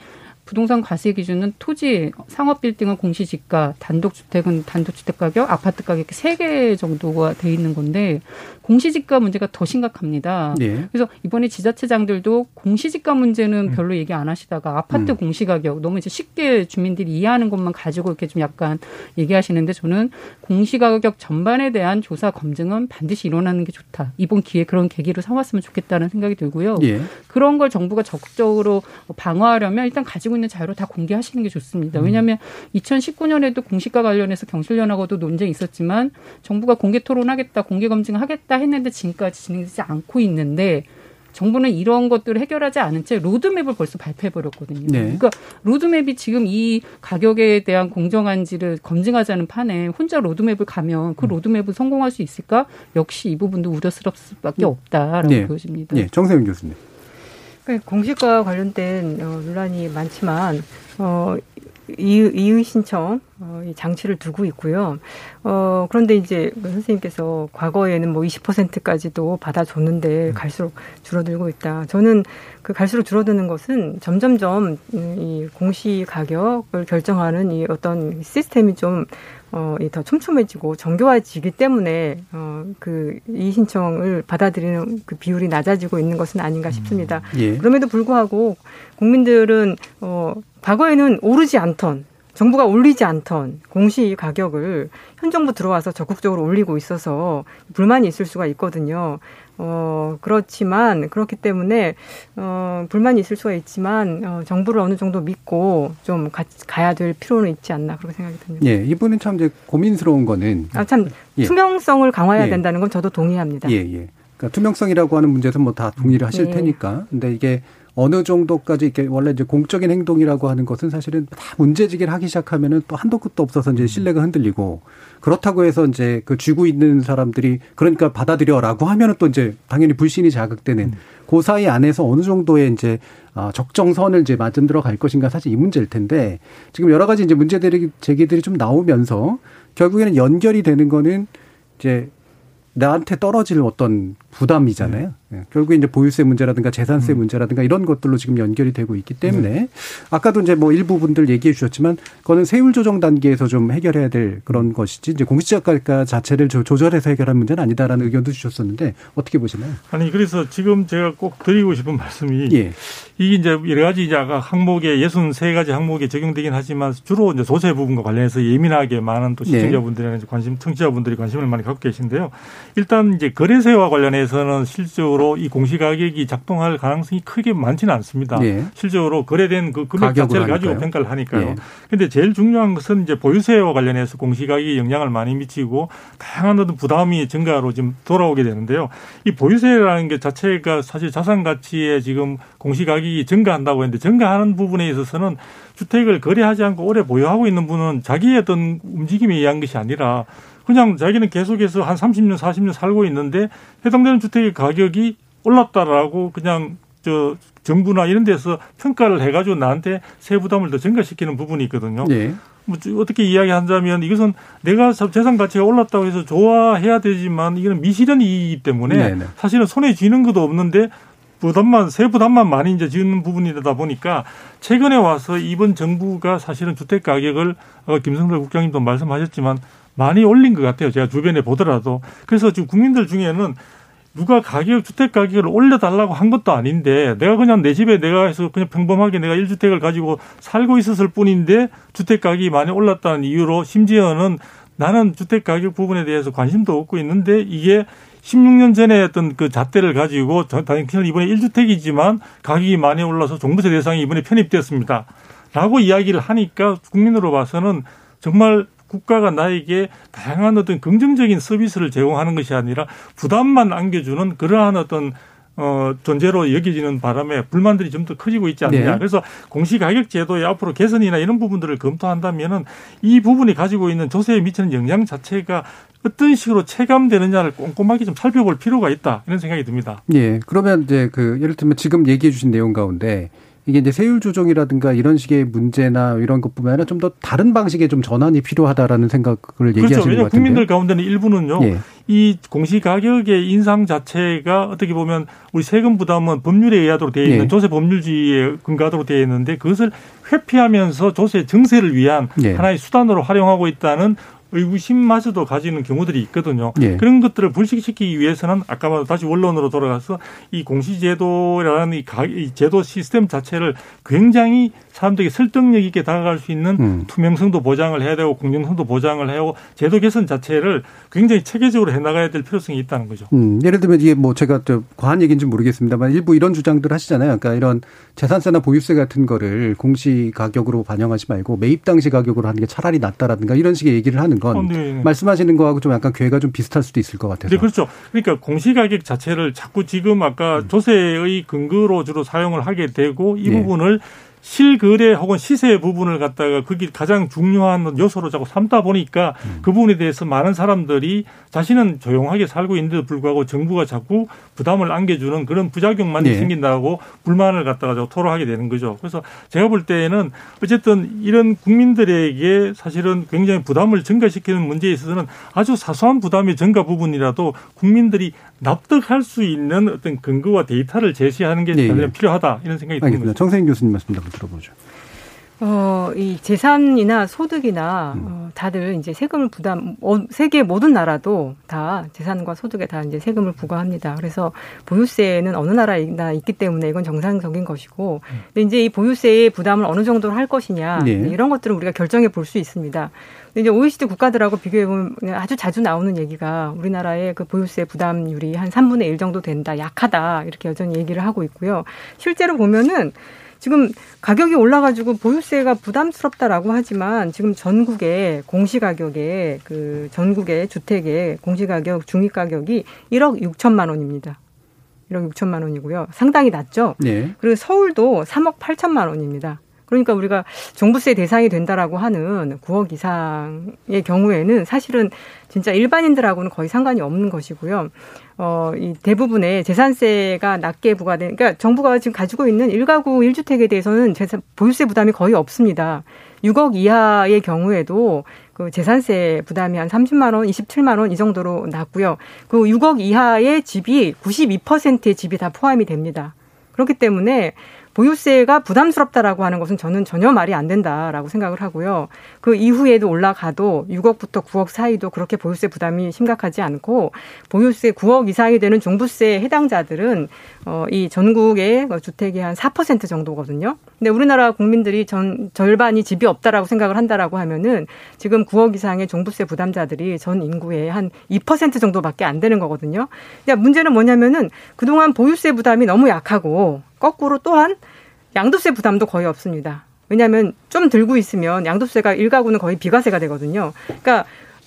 부동산 과세 기준은 토지, 상업 빌딩은 공시지가, 단독주택은 단독주택 가격, 아파트 가격 이렇게 세 개 정도가 돼 있는 건데 공시지가 문제가 더 심각합니다. 예. 그래서 이번에 지자체장들도 공시지가 문제는 음. 별로 얘기 안 하시다가 아파트 음. 공시 가격 너무 이제 쉽게 주민들이 이해하는 것만 가지고 이렇게 좀 약간 얘기하시는데 저는 공시 가격 전반에 대한 조사 검증은 반드시 일어나는 게 좋다. 이번 기회에 그런 계기로 삼았으면 좋겠다는 생각이 들고요. 예. 그런 걸 정부가 적극적으로 방어하려면 일단 가지고 있는 자료를 다 공개하시는 게 좋습니다. 음. 왜냐하면 2019년에도 공시가 관련해서 경실련하고도 논쟁이 있었지만 정부가 공개 토론하겠다, 공개 검증하겠다 했는데 지금까지 진행되지 않고 있는데 정부는 이런 것들을 해결하지 않은 채 로드맵을 벌써 발표해 버렸거든요. 네. 그러니까 로드맵이 지금 이 가격에 대한 공정한지를 검증하자는 판에 혼자 로드맵을 가면 그 음. 로드맵을 성공할 수 있을까? 역시 이 부분도 우려스럽을 수밖에 음. 없다라고 네. 보여집니다. 네, 정세윤 교수님. 그러니까 공시과 관련된 어, 논란이 많지만 어, 이의, 이의 신청 어, 이 장치를 두고 있고요. 어, 그런데 이제 그 선생님께서 과거에는 뭐 20%까지도 받아줬는데 음. 갈수록 줄어들고 있다. 저는 그 갈수록 줄어드는 것은 점점점 이 공시 가격을 결정하는 이 어떤 시스템이 좀 어, 더 촘촘해지고 정교화지기 때문에 어, 그이 신청을 받아들이는 그 비율이 낮아지고 있는 것은 아닌가 싶습니다. 음, 예. 그럼에도 불구하고 국민들은 어, 과거에는 오르지 않던 정부가 올리지 않던 공시 가격을 현 정부 들어와서 적극적으로 올리고 있어서 불만이 있을 수가 있거든요. 어, 그렇지만, 그렇기 때문에, 어, 불만이 있을 수가 있지만, 어, 정부를 어느 정도 믿고 좀 가, 가야 될 필요는 있지 않나, 그렇게 생각이 듭니다. 예, 이분은 참 이제 고민스러운 거는. 아, 참, 예. 투명성을 강화해야 예. 된다는 건 저도 동의합니다. 예, 예. 그러니까 투명성이라고 하는 문제에서 뭐 다 동의를 하실 예. 테니까. 근데 이게 어느 정도까지 이렇게 원래 이제 공적인 행동이라고 하는 것은 사실은 다 문제지기를 하기 시작하면은 또 한도 끝도 없어서 이제 신뢰가 흔들리고 그렇다고 해서 이제 그 쥐고 있는 사람들이 그러니까 받아들여라고 하면은 또 이제 당연히 불신이 자극되는 음. 그 사이 안에서 어느 정도의 이제 아, 적정선을 이제 맞은 들어 갈 것인가 사실 이 문제일 텐데 지금 여러 가지 이제 문제들이 제기들이 좀 나오면서 결국에는 연결이 되는 거는 이제 나한테 떨어질 어떤 부담이잖아요. 네. 결국에 이제 보유세 문제라든가 재산세 음. 문제라든가 이런 것들로 지금 연결이 되고 있기 때문에 네. 아까도 이제 뭐 일부 분들 얘기해 주셨지만 그거는 세율 조정 단계에서 좀 해결해야 될 그런 것이지 이제 공시지가가 자체를 조절해서 해결할 문제는 아니다라는 의견도 주셨었는데 어떻게 보시나요? 아니 그래서 지금 제가 꼭 드리고 싶은 말씀이 예. 이게 이제 여러 가지 이제 아까 항목에 예순 세 가지 항목에 적용되긴 하지만 주로 이제 조세 부분과 관련해서 예민하게 많은 또 시청자분들이나 네. 관심 청취자분들이 관심을 많이 갖고 계신데요. 일단 이제 거래세와 관련해서는 실적으로 이 공시가격이 작동할 가능성이 크게 많지는 않습니다. 네. 실적으로 거래된 그 금액 자체를 하니까요. 가지고 평가를 하니까요. 그런데 네. 제일 중요한 것은 이제 보유세와 관련해서 공시가격이 영향을 많이 미치고 다양한 어떤 부담이 증가로 지금 돌아오게 되는데요. 이 보유세라는 게 자체가 사실 자산 가치에 지금 공시가격 이 증가한다고 했는데 증가하는 부분에 있어서는 주택을 거래하지 않고 오래 보유하고 있는 분은 자기의 어떤 움직임에 의한 것이 아니라 그냥 자기는 계속해서 한 30년, 40년 살고 있는데 해당되는 주택의 가격이 올랐다라고 그냥 저 정부나 이런 데서 평가를 해가지고 나한테 세부 담을 더 증가시키는 부분이 있거든요. 네. 뭐 어떻게 이야기한다면 이것은 내가 재산 가치가 올랐다고 해서 좋아해야 되지만 이거는 미실현 이익이기 때문에 네네. 네. 사실은 손에 쥐는 것도 없는데 부담만 세 부담만 많이 이제 지는 부분이다 보니까 최근에 와서 이번 정부가 사실은 주택 가격을 어, 김성달 국장님도 말씀하셨지만 많이 올린 것 같아요. 제가 주변에 보더라도. 그래서 지금 국민들 중에는 누가 가격, 주택 가격을 올려달라고 한 것도 아닌데 내가 그냥 내 집에 내가 해서 그냥 평범하게 내가 1주택을 가지고 살고 있었을 뿐인데 주택 가격이 많이 올랐다는 이유로 심지어는 나는 주택 가격 부분에 대해서 관심도 없고 있는데 이게 16년 전에 어떤 그 잣대를 가지고 당연히 이번에 1주택이지만 가격이 많이 올라서 종부세 대상이 이번에 편입되었습니다. 라고 이야기를 하니까 국민으로 봐서는 정말 국가가 나에게 다양한 어떤 긍정적인 서비스를 제공하는 것이 아니라 부담만 안겨주는 그러한 어떤 어, 존재로 여겨지는 바람에 불만들이 좀 더 커지고 있지 않느냐. 네. 그래서 공시가격 제도의 앞으로 개선이나 이런 부분들을 검토한다면은 이 부분이 가지고 있는 조세에 미치는 영향 자체가 어떤 식으로 체감되느냐를 꼼꼼하게 좀 살펴볼 필요가 있다. 이런 생각이 듭니다. 예. 그러면 이제 그 예를 들면 지금 얘기해 주신 내용 가운데 이게 이제 세율 조정이라든가 이런 식의 문제나 이런 것뿐만 아니라 좀 더 다른 방식의 좀 전환이 필요하다라는 생각을 그렇죠. 얘기하시는 것 같은데. 국민들 가운데는 일부는요. 예. 이 공시 가격의 인상 자체가 어떻게 보면 우리 세금 부담은 법률에 의하도록 되어 있는 예. 조세 법률주의에 근거하도록 되어 있는데 그것을 회피하면서 조세 증세를 위한 예. 하나의 수단으로 활용하고 있다는 의구심마저도 가지는 경우들이 있거든요. 예. 그런 것들을 불식시키기 위해서는 아까 말 다시 원론으로 돌아가서 이 공시제도라는 이, 이 제도 시스템 자체를 굉장히 사람들에게 설득력 있게 다가갈 수 있는 음. 투명성도 보장을 해야 되고 공정성도 보장을 해야 하고 제도 개선 자체를 굉장히 체계적으로 해나가야 될 필요성이 있다는 거죠. 음. 예를 들면 이게 뭐 제가 또 과한 얘기인지 모르겠습니다만 일부 이런 주장들 하시잖아요. 그러니까 이런 재산세나 보유세 같은 거를 공시 가격으로 반영하지 말고 매입 당시 가격으로 하는 게 차라리 낫다라든가 이런 식의 얘기를 하는 건 어, 네. 말씀하시는 거하고 좀 약간 괴가 좀 비슷할 수도 있을 것 같아서. 네, 그렇죠. 그러니까 공시 가격 자체를 자꾸 지금 아까 음. 조세의 근거로 주로 사용을 하게 되고 이 네. 부분을 실거래 혹은 시세 부분을 갖다가 그게 가장 중요한 요소로 자꾸 삼다 보니까 음. 그 부분에 대해서 많은 사람들이 자신은 조용하게 살고 있는데도 불구하고 정부가 자꾸 부담을 안겨주는 그런 부작용만 네. 생긴다고 불만을 갖다가 토로하게 되는 거죠. 그래서 제가 볼 때에는 어쨌든 이런 국민들에게 사실은 굉장히 부담을 증가시키는 문제에 있어서는 아주 사소한 부담의 증가 부분이라도 국민들이 납득할 수 있는 어떤 근거와 데이터를 제시하는 게 네. 필요하다 이런 생각이 듭니다. 정세인 교수님 말씀 한번 들어보죠. 어, 이 재산이나 소득이나 음. 어, 다들 이제 세금을 부담, 어, 세계 모든 나라도 다 재산과 소득에 다 이제 세금을 부과합니다. 그래서 보유세는 어느 나라나 있기 때문에 이건 정상적인 것이고, 음. 근데 이제 이 보유세의 부담을 어느 정도로 할 것이냐 네. 이런 것들은 우리가 결정해 볼 수 있습니다. 근데 이제 OECD 국가들하고 비교해 보면 아주 자주 나오는 얘기가 우리나라의 그 보유세 부담률이 한 3분의 1 정도 된다, 약하다 이렇게 여전히 얘기를 하고 있고요. 실제로 보면은 지금 가격이 올라가지고 보유세가 부담스럽다라고 하지만 지금 전국의 공시가격에 그 전국의 주택의 공시가격 중위가격이 1억 6천만 원입니다. 1억 6천만 원이고요. 상당히 낮죠. 네. 그리고 서울도 3억 8천만 원입니다. 그러니까 우리가 종부세 대상이 된다라고 하는 9억 이상의 경우에는 사실은 진짜 일반인들하고는 거의 상관이 없는 것이고요. 어, 이 대부분의 재산세가 낮게 부과된, 그러니까 정부가 지금 가지고 있는 일가구 일주택에 대해서는 재산, 보유세 부담이 거의 없습니다. 6억 이하의 경우에도 그 재산세 부담이 한 30만 원, 27만 원 이 정도로 낮고요. 그 6억 이하의 집이 92%의 집이 다 포함이 됩니다. 그렇기 때문에 보유세가 부담스럽다라고 하는 것은 저는 전혀 말이 안 된다라고 생각을 하고요. 그 이후에도 올라가도 6억부터 9억 사이도 그렇게 보유세 부담이 심각하지 않고 보유세 9억 이상이 되는 종부세 해당자들은 어, 이 전국의 주택의 한 4% 정도거든요. 근데 우리나라 국민들이 전 절반이 집이 없다라고 생각을 한다라고 하면은 지금 9억 이상의 종부세 부담자들이 전 인구의 한 2% 정도밖에 안 되는 거거든요. 그러니까 문제는 뭐냐면은 그동안 보유세 부담이 너무 약하고 거꾸로 또한 양도세 부담도 거의 없습니다. 왜냐하면 좀 들고 있으면 양도세가 일가구는 거의 비과세가 되거든요. 그러니까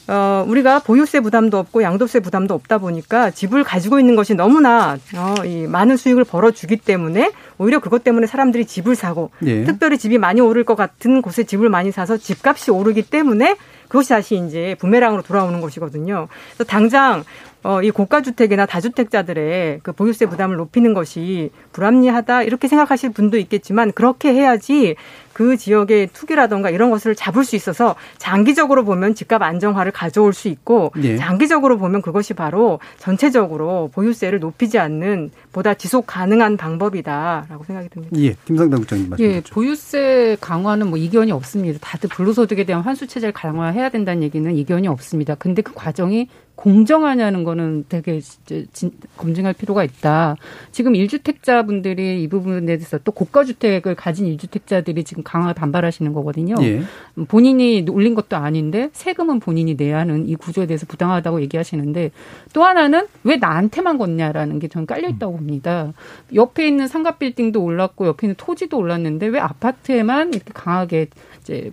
어, 우리가 보유세 부담도 없고 양도세 부담도 없다 보니까 집을 가지고 있는 것이 너무나 어, 이 많은 수익을 벌어주기 때문에 오히려 그것 때문에 사람들이 집을 사고 예. 특별히 집이 많이 오를 것 같은 곳에 집을 많이 사서 집값이 오르기 때문에 그것이 다시 이제 부메랑으로 돌아오는 것이거든요. 그래서 당장 어, 이 고가주택이나 다주택자들의 그 보유세 부담을 높이는 것이 불합리하다 이렇게 생각하실 분도 있겠지만 그렇게 해야지 그 지역의 투기라던가 이런 것을 잡을 수 있어서 장기적으로 보면 집값 안정화를 가져올 수 있고 예. 장기적으로 보면 그것이 바로 전체적으로 보유세를 높이지 않는 보다 지속 가능한 방법이다라고 생각이 듭니다. 예, 김상당 국장님 말씀. 예, 보유세 강화는 뭐 이견이 없습니다. 다들 불로소득에 대한 환수 체제를 강화해야 된다는 얘기는 이견이 없습니다. 근데 그 과정이 공정하냐는 거는 되게 진, 검증할 필요가 있다. 지금 일주택자분들이 이 부분에 대해서 또 고가주택을 가진 일주택자들이 지금 강하게 반발하시는 거거든요. 예. 본인이 올린 것도 아닌데 세금은 본인이 내야 하는 이 구조에 대해서 부당하다고 얘기하시는데 또 하나는 왜 나한테만 걷냐라는 게 저는 깔려 있다고 봅니다. 옆에 있는 상가 빌딩도 올랐고 옆에 있는 토지도 올랐는데 왜 아파트에만 이렇게 강하게 이제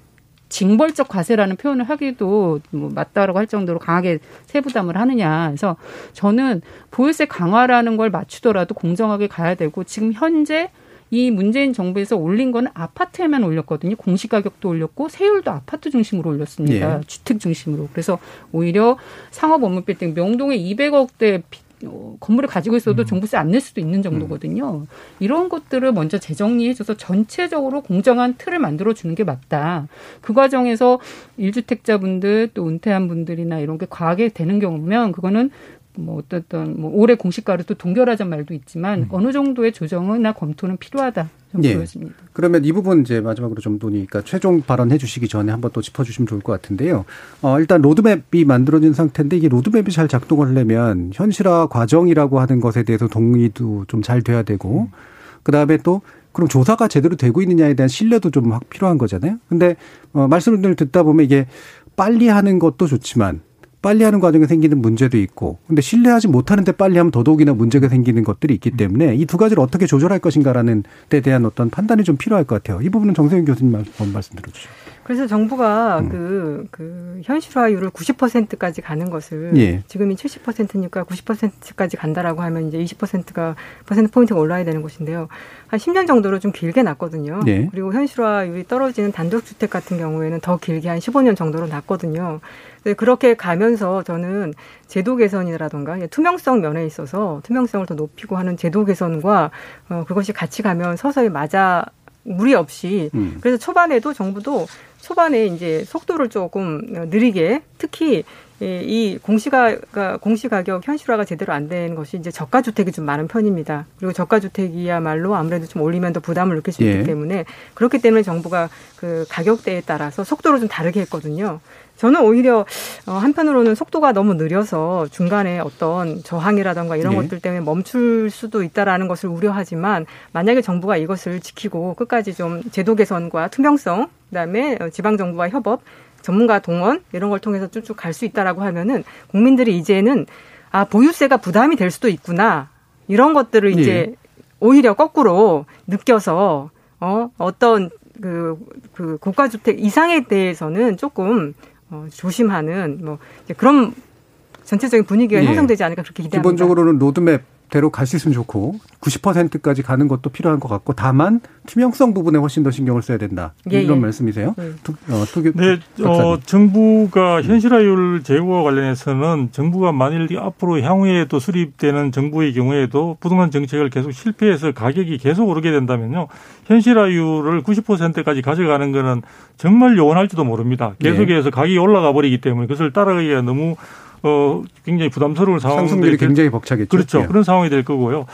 징벌적 과세라는 표현을 하기도 뭐 맞다라고 할 정도로 강하게 세부담을 하느냐. 그래서 저는 보유세 강화라는 걸 맞추더라도 공정하게 가야 되고 지금 현재 이 문재인 정부에서 올린 거는 아파트에만 올렸거든요. 공시가격도 올렸고 세율도 아파트 중심으로 올렸습니다. 예. 주택 중심으로. 그래서 오히려 상업 업무 빌딩 명동에 200억대 어, 건물을 가지고 있어도 음. 종부세 안 낼 수도 있는 정도거든요. 음. 이런 것들을 먼저 재정리해줘서 전체적으로 공정한 틀을 만들어 주는 게 맞다. 그 과정에서 일주택자분들 또 은퇴한 분들이나 이런 게 과하게 되는 경우면 그거는 뭐 어떤 뭐 올해 공시가를 또 동결하자는 말도 있지만 음. 어느 정도의 조정이나 검토는 필요하다. 예. 보여집니다. 그러면 이 부분 이제 마지막으로 좀 논의니까 최종 발언해 주시기 전에 한번 또 짚어주시면 좋을 것 같은데요. 어, 일단 로드맵이 만들어진 상태인데 이게 로드맵이 잘 작동을 하려면 현실화 과정이라고 하는 것에 대해서 동의도 좀 잘 돼야 되고 음. 그 다음에 또 그럼 조사가 제대로 되고 있느냐에 대한 신뢰도 좀 필요한 거잖아요. 근데 어, 말씀을 듣다 보면 이게 빨리 하는 것도 좋지만 빨리 하는 과정에 생기는 문제도 있고 근데 신뢰하지 못하는데 빨리 하면 더더욱이나 문제가 생기는 것들이 있기 때문에 이 두 가지를 어떻게 조절할 것인가라는 데 대한 어떤 판단이 좀 필요할 것 같아요. 이 부분은 정세윤 교수님 한번 말씀 들어주시죠. 그래서 정부가 음. 그, 그 현실화율을 90%까지 가는 것을 예. 지금이 70%니까 90%까지 간다라고 하면 이제 20%가 퍼센트 포인트가 올라야 되는 것인데요. 한 10년 정도로 좀 길게 났거든요. 예. 그리고 현실화율이 떨어지는 단독주택 같은 경우에는 더 길게 한 15년 정도로 났거든요. 그렇게 가면서 저는 제도 개선이라던가 투명성 면에 있어서 투명성을 더 높이고 하는 제도 개선과 어, 그것이 같이 가면 서서히 맞아 무리 없이 음. 그래서 초반에도 정부도 초반에 이제 속도를 조금 느리게 특히 이 공시가 공시가격 현실화가 제대로 안 된 것이 이제 저가 주택이 좀 많은 편입니다. 그리고 저가 주택이야말로 아무래도 좀 올리면 더 부담을 느낄 수 있기 예. 때문에 그렇기 때문에 정부가 그 가격대에 따라서 속도를 좀 다르게 했거든요. 저는 오히려 어, 한편으로는 속도가 너무 느려서 중간에 어떤 저항이라던가 이런 네. 것들 때문에 멈출 수도 있다라는 것을 우려하지만 만약에 정부가 이것을 지키고 끝까지 좀 제도 개선과 투명성 그다음에 어, 지방 정부와 협업 전문가 동원 이런 걸 통해서 쭉쭉 갈 수 있다라고 하면은 국민들이 이제는 아 보유세가 부담이 될 수도 있구나 이런 것들을 이제 네. 오히려 거꾸로 느껴서 어 어떤 그, 그 고가주택 이상에 대해서는 조금 어, 조심하는 뭐 이제 그런 전체적인 분위기가 예. 형성되지 않을까 그렇게 기대합니다. 기본적으로는 로드맵 대로 갈 수 있으면 좋고 90%까지 가는 것도 필요한 것 같고 다만 투명성 부분에 훨씬 더 신경을 써야 된다 예, 이런 예. 말씀이세요? 예. 투, 어, 투, 네, 어, 정부가 현실화율 제고와 관련해서는 정부가 만일 앞으로 향후에도 수립되는 정부의 경우에도 부동산 정책을 계속 실패해서 가격이 계속 오르게 된다면요 현실화율을 90%까지 가져가는 거는 정말 요원할지도 모릅니다. 네. 계속해서 가격이 올라가 버리기 때문에 그것을 따라가기가 너무 어 굉장히 부담스러운 상황 상승률이 굉장히 벅차겠죠. 그렇죠. 예. 그런 상황이 될 거고요.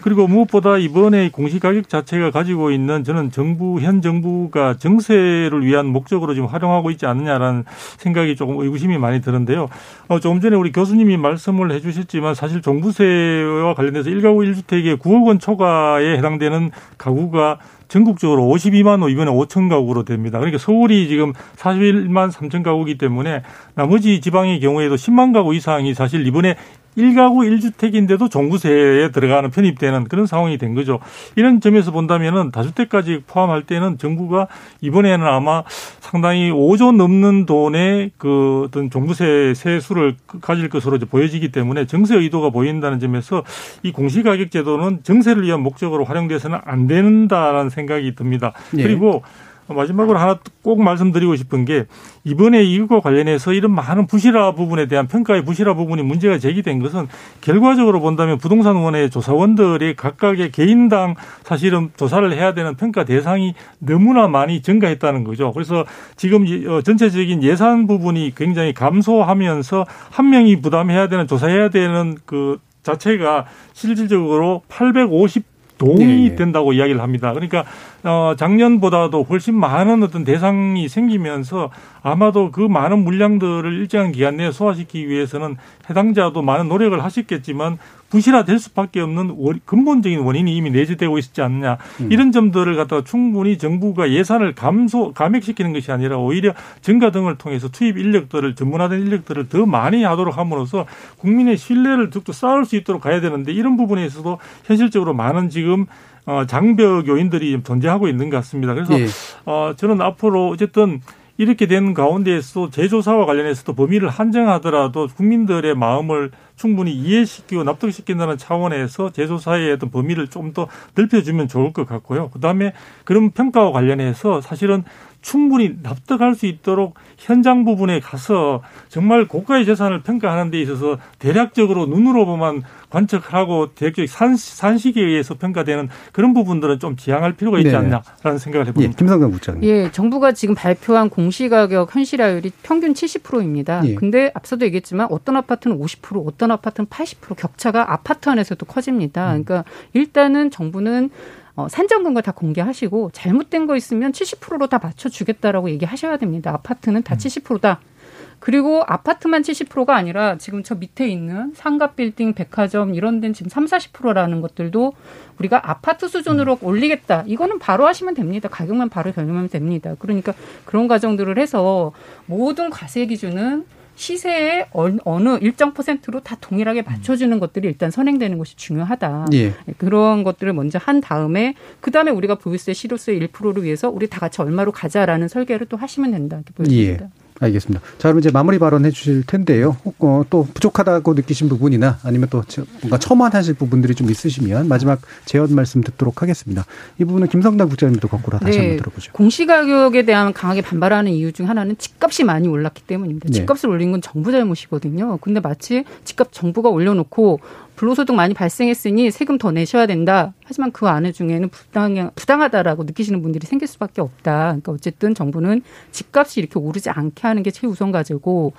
그리고 무엇보다 이번에 공시 가격 자체가 가지고 있는 저는 정부 현 정부가 정세를 위한 목적으로 지금 활용하고 있지 않느냐라는 생각이 조금 의구심이 많이 드는데요. 어 조금 전에 우리 교수님이 말씀을 해 주셨지만 사실 종부세와 관련해서 1가구 1주택에 9억 원 초과에 해당되는 가구가 전국적으로 52만 호 이번에 5천 가구로 됩니다. 그러니까 서울이 지금 41만 3천 가구이기 때문에 나머지 지방의 경우에도 10만 가구 이상이 사실 이번에 1가구 1주택인데도 종부세에 들어가는 편입되는 그런 상황이 된 거죠. 이런 점에서 본다면은 다주택까지 포함할 때는 정부가 이번에는 아마 상당히 5조 넘는 돈의 그 어떤 종부세 세수를 가질 것으로 보여지기 때문에 정세 의도가 보인다는 점에서 이 공시가격 제도는 정세를 위한 목적으로 활용돼서는 안 된다라는 생각이 듭니다. 네. 그리고 마지막으로 하나 꼭 말씀드리고 싶은 게 이번에 이것과 관련해서 이런 많은 부실화 부분에 대한 평가의 부실화 부분이 문제가 제기된 것은 결과적으로 본다면 부동산원의 조사원들이 각각의 개인당 사실은 조사를 해야 되는 평가 대상이 너무나 많이 증가했다는 거죠. 그래서 지금 어, 전체적인 예산 부분이 굉장히 감소하면서 한 명이 부담해야 되는 조사해야 되는 그 자체가 실질적으로 850 동이 네. 된다고 이야기를 합니다. 그러니까 어 작년보다도 훨씬 많은 어떤 대상이 생기면서 아마도 그 많은 물량들을 일정한 기간 내에 소화시키기 위해서는 해당자도 많은 노력을 하셨겠지만 부실화될 수밖에 없는 근본적인 원인이 이미 내재되고 있지 않느냐 음. 이런 점들을 갖다가 충분히 정부가 예산을 감소 감액시키는 것이 아니라 오히려 증가 등을 통해서 투입 인력들을 전문화된 인력들을 더 많이 하도록 함으로써 국민의 신뢰를 득도 쌓을 수 있도록 가야 되는데 이런 부분에 있어서도 현실적으로 많은 지금 어, 장벽 요인들이 존재하고 있는 것 같습니다. 그래서 예. 어, 저는 앞으로 어쨌든 이렇게 된 가운데에서 제조사와 관련해서도 범위를 한정하더라도 국민들의 마음을 충분히 이해시키고 납득시킨다는 차원에서 제조사의 어떤 범위를 좀 더 넓혀주면 좋을 것 같고요. 그 다음에 그런 평가와 관련해서 사실은 충분히 납득할 수 있도록 현장 부분에 가서 정말 고가의 재산을 평가하는 데 있어서 대략적으로 눈으로 보면 관측하고 대략적 산, 산식에 의해서 평가되는 그런 부분들은 좀 지양할 필요가 있지 네. 않나라는 생각을 해봅니다. 예, 김성경 국장님. 예, 정부가 지금 발표한 공시가격 현실화율이 평균 70%입니다. 예. 근데 앞서도 얘기했지만 어떤 아파트는 50%, 어떤 아파트는 80% 격차가 아파트 안에서도 커집니다. 음. 그러니까 일단은 정부는 어, 산정 근거 다 공개하시고 잘못된 거 있으면 70%로 다 맞춰주겠다라고 얘기하셔야 됩니다. 아파트는 다 음. 70%다. 그리고 아파트만 70%가 아니라 지금 저 밑에 있는 상가 빌딩, 백화점 이런 데는 지금 3, 40%라는 것들도 우리가 아파트 수준으로 음. 올리겠다. 이거는 바로 하시면 됩니다. 가격만 바로 변경하면 됩니다. 그러니까 그런 과정들을 해서 모든 과세 기준은 시세에 어느 일정 퍼센트로 다 동일하게 맞춰주는 것들이 일단 선행되는 것이 중요하다. 예. 그런 것들을 먼저 한 다음에 그 다음에 우리가 보유세 실효세 1%를 위해서 우리 다 같이 얼마로 가자라는 설계를 또 하시면 된다. 이렇게 보여집니다. 예. 알겠습니다. 자, 그럼 이제 마무리 발언해 주실 텐데요. 어, 또 부족하다고 느끼신 부분이나 아니면 또 뭔가 첨언하실 부분들이 좀 있으시면 마지막 제언 말씀 듣도록 하겠습니다. 이 부분은 김성당 국장님도 거꾸로 다시 네. 한번 들어보죠. 공시가격에 대한 강하게 반발하는 이유 중 하나는 집값이 많이 올랐기 때문입니다. 네. 집값을 올린 건 정부 잘못이거든요. 근데 마치 집값 정부가 올려놓고 불로소득 많이 발생했으니 세금 더 내셔야 된다. 하지만 그 안에 중에는 부당, 부당하다라고 느끼시는 분들이 생길 수밖에 없다. 그러니까 어쨌든 정부는 집값이 이렇게 오르지 않게 하는 게 최우선 과제고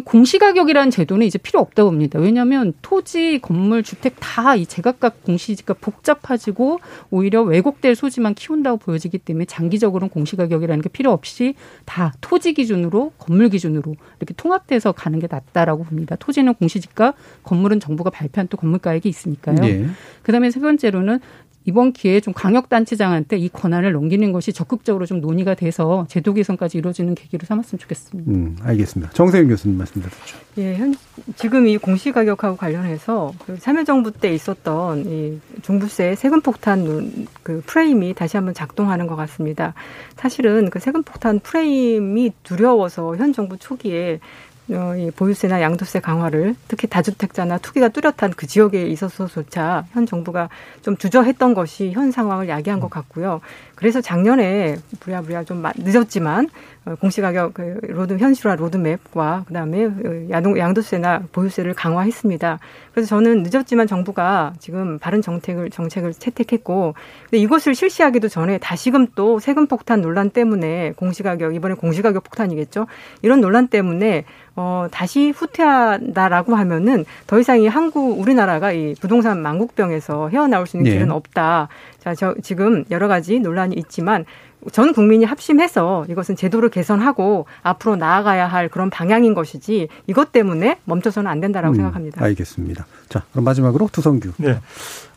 공시가격이라는 제도는 이제 필요 없다고 봅니다. 왜냐하면 토지, 건물, 주택 다 이 제각각 공시지가 복잡해지고 오히려 왜곡될 소지만 키운다고 보여지기 때문에 장기적으로는 공시가격이라는 게 필요 없이 다 토지 기준으로 건물 기준으로 이렇게 통합돼서 가는 게 낫다라고 봅니다. 토지는 공시지가, 건물은 정부가 발표한 또 건물가액이 있으니까요. 네. 그다음에 세 번째로는 이번 기회에 좀 광역단체장한테 이 권한을 넘기는 것이 적극적으로 좀 논의가 돼서 제도 개선까지 이루어지는 계기로 삼았으면 좋겠습니다. 음, 알겠습니다. 정세윤 교수님 말씀 들었죠. 예, 현, 지금 이 공시가격하고 관련해서 그 참여정부 때 있었던 이 종부세 세금 폭탄 그 프레임이 다시 한번 작동하는 것 같습니다. 사실은 그 세금 폭탄 프레임이 두려워서 현 정부 초기에 보유세나 양도세 강화를 특히 다주택자나 투기가 뚜렷한 그 지역에 있어서조차 현 정부가 좀 주저했던 것이 현 상황을 야기한 것 같고요. 그래서 작년에 부랴부랴 좀 늦었지만 어, 공시가격 그 로드 현실화 로드맵과 그다음에 어, 야동 양도세나 보유세를 강화했습니다. 그래서 저는 늦었지만 정부가 지금 바른 정책을 정책을 채택했고 근데 이것을 실시하기도 전에 다시금 또 세금 폭탄 논란 때문에 공시가격 이번에 공시가격 폭탄이겠죠. 이런 논란 때문에 어 다시 후퇴한다라고 하면은 더 이상 이 한국 우리나라가 이 부동산 망국병에서 헤어나올 수 있는 네. 길은 없다. 자, 저 지금 여러 가지 논란이 있지만 전 국민이 합심해서 이것은 제도를 개선하고 앞으로 나아가야 할 그런 방향인 것이지 이것 때문에 멈춰서는 안 된다라고 음, 생각합니다. 알겠습니다. 자, 그럼 마지막으로 두성규. 네.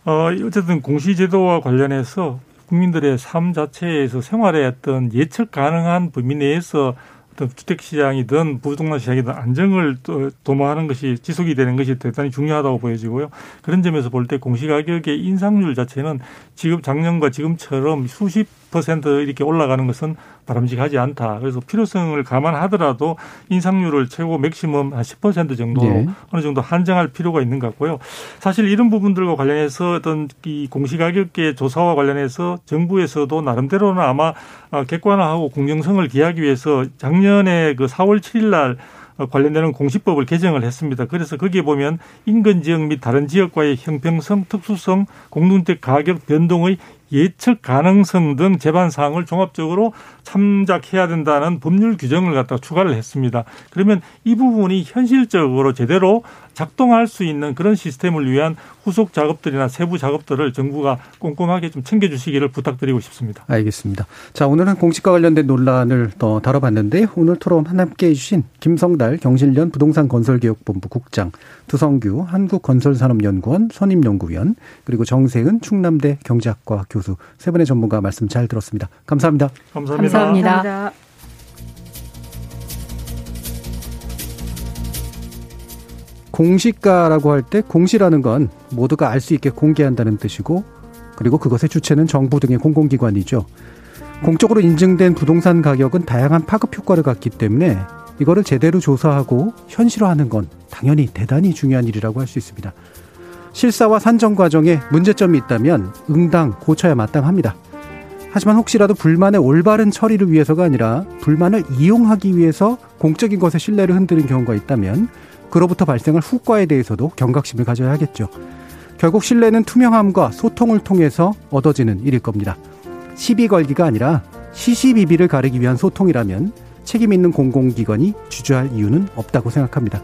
어, 어쨌든 공시제도와 관련해서 국민들의 삶 자체에서 생활의 어떤 예측 가능한 범위 내에서 어떤 주택 시장이든 부동산 시장이든 안정을 또 도모하는 것이 지속이 되는 것이 대단히 중요하다고 보여지고요. 그런 점에서 볼 때 공시가격의 인상률 자체는 지금 작년과 지금처럼 수십 퍼센트 이렇게 올라가는 것은 바람직하지 않다. 그래서 필요성을 감안하더라도 인상률을 최고 맥시멈 한10% 정도 네. 어느 정도 한정할 필요가 있는 것 같고요. 사실 이런 부분들과 관련해서 어떤 이 공시가격계 조사와 관련해서 정부에서도 나름대로는 아마 어, 객관화하고 공정성을 기하기 위해서 작년 에 그 4월 7일 날 관련되는 공시법을 개정을 했습니다. 그래서 거기에 보면 인근 지역 및 다른 지역과의 형평성, 특수성, 공동주택 가격 변동의 예측 가능성 등 제반 사항을 종합적으로 참작해야 된다는 법률 규정을 갖다가 추가를 했습니다. 그러면 이 부분이 현실적으로 제대로 작동할 수 있는 그런 시스템을 위한 후속 작업들이나 세부 작업들을 정부가 꼼꼼하게 좀 챙겨주시기를 부탁드리고 싶습니다. 알겠습니다. 자 오늘은 공시과 관련된 논란을 더 다뤄봤는데 오늘 토론 함께 해주신 김성달 경실련 부동산건설개혁본부 국장, 두성규 한국건설산업연구원 선임연구위원 그리고 정세은 충남대 경제학과 교수 세 분의 전문가 말씀 잘 들었습니다. 감사합니다. 감사합니다. 감사합니다. 감사합니다. 공시가라고 할 때 공시라는 건 모두가 알 수 있게 공개한다는 뜻이고 그리고 그것의 주체는 정부 등의 공공기관이죠. 공적으로 인증된 부동산 가격은 다양한 파급 효과를 갖기 때문에 이거를 제대로 조사하고 현실화하는 건 당연히 대단히 중요한 일이라고 할 수 있습니다. 실사와 산정 과정에 문제점이 있다면 응당 고쳐야 마땅합니다. 하지만 혹시라도 불만의 올바른 처리를 위해서가 아니라 불만을 이용하기 위해서 공적인 것에 신뢰를 흔드는 경우가 있다면 그로부터 발생할 후과에 대해서도 경각심을 가져야 하겠죠. 결국 신뢰는 투명함과 소통을 통해서 얻어지는 일일 겁니다. 시비 걸기가 아니라 시시비비를 가르기 위한 소통이라면 책임 있는 공공기관이 주저할 이유는 없다고 생각합니다.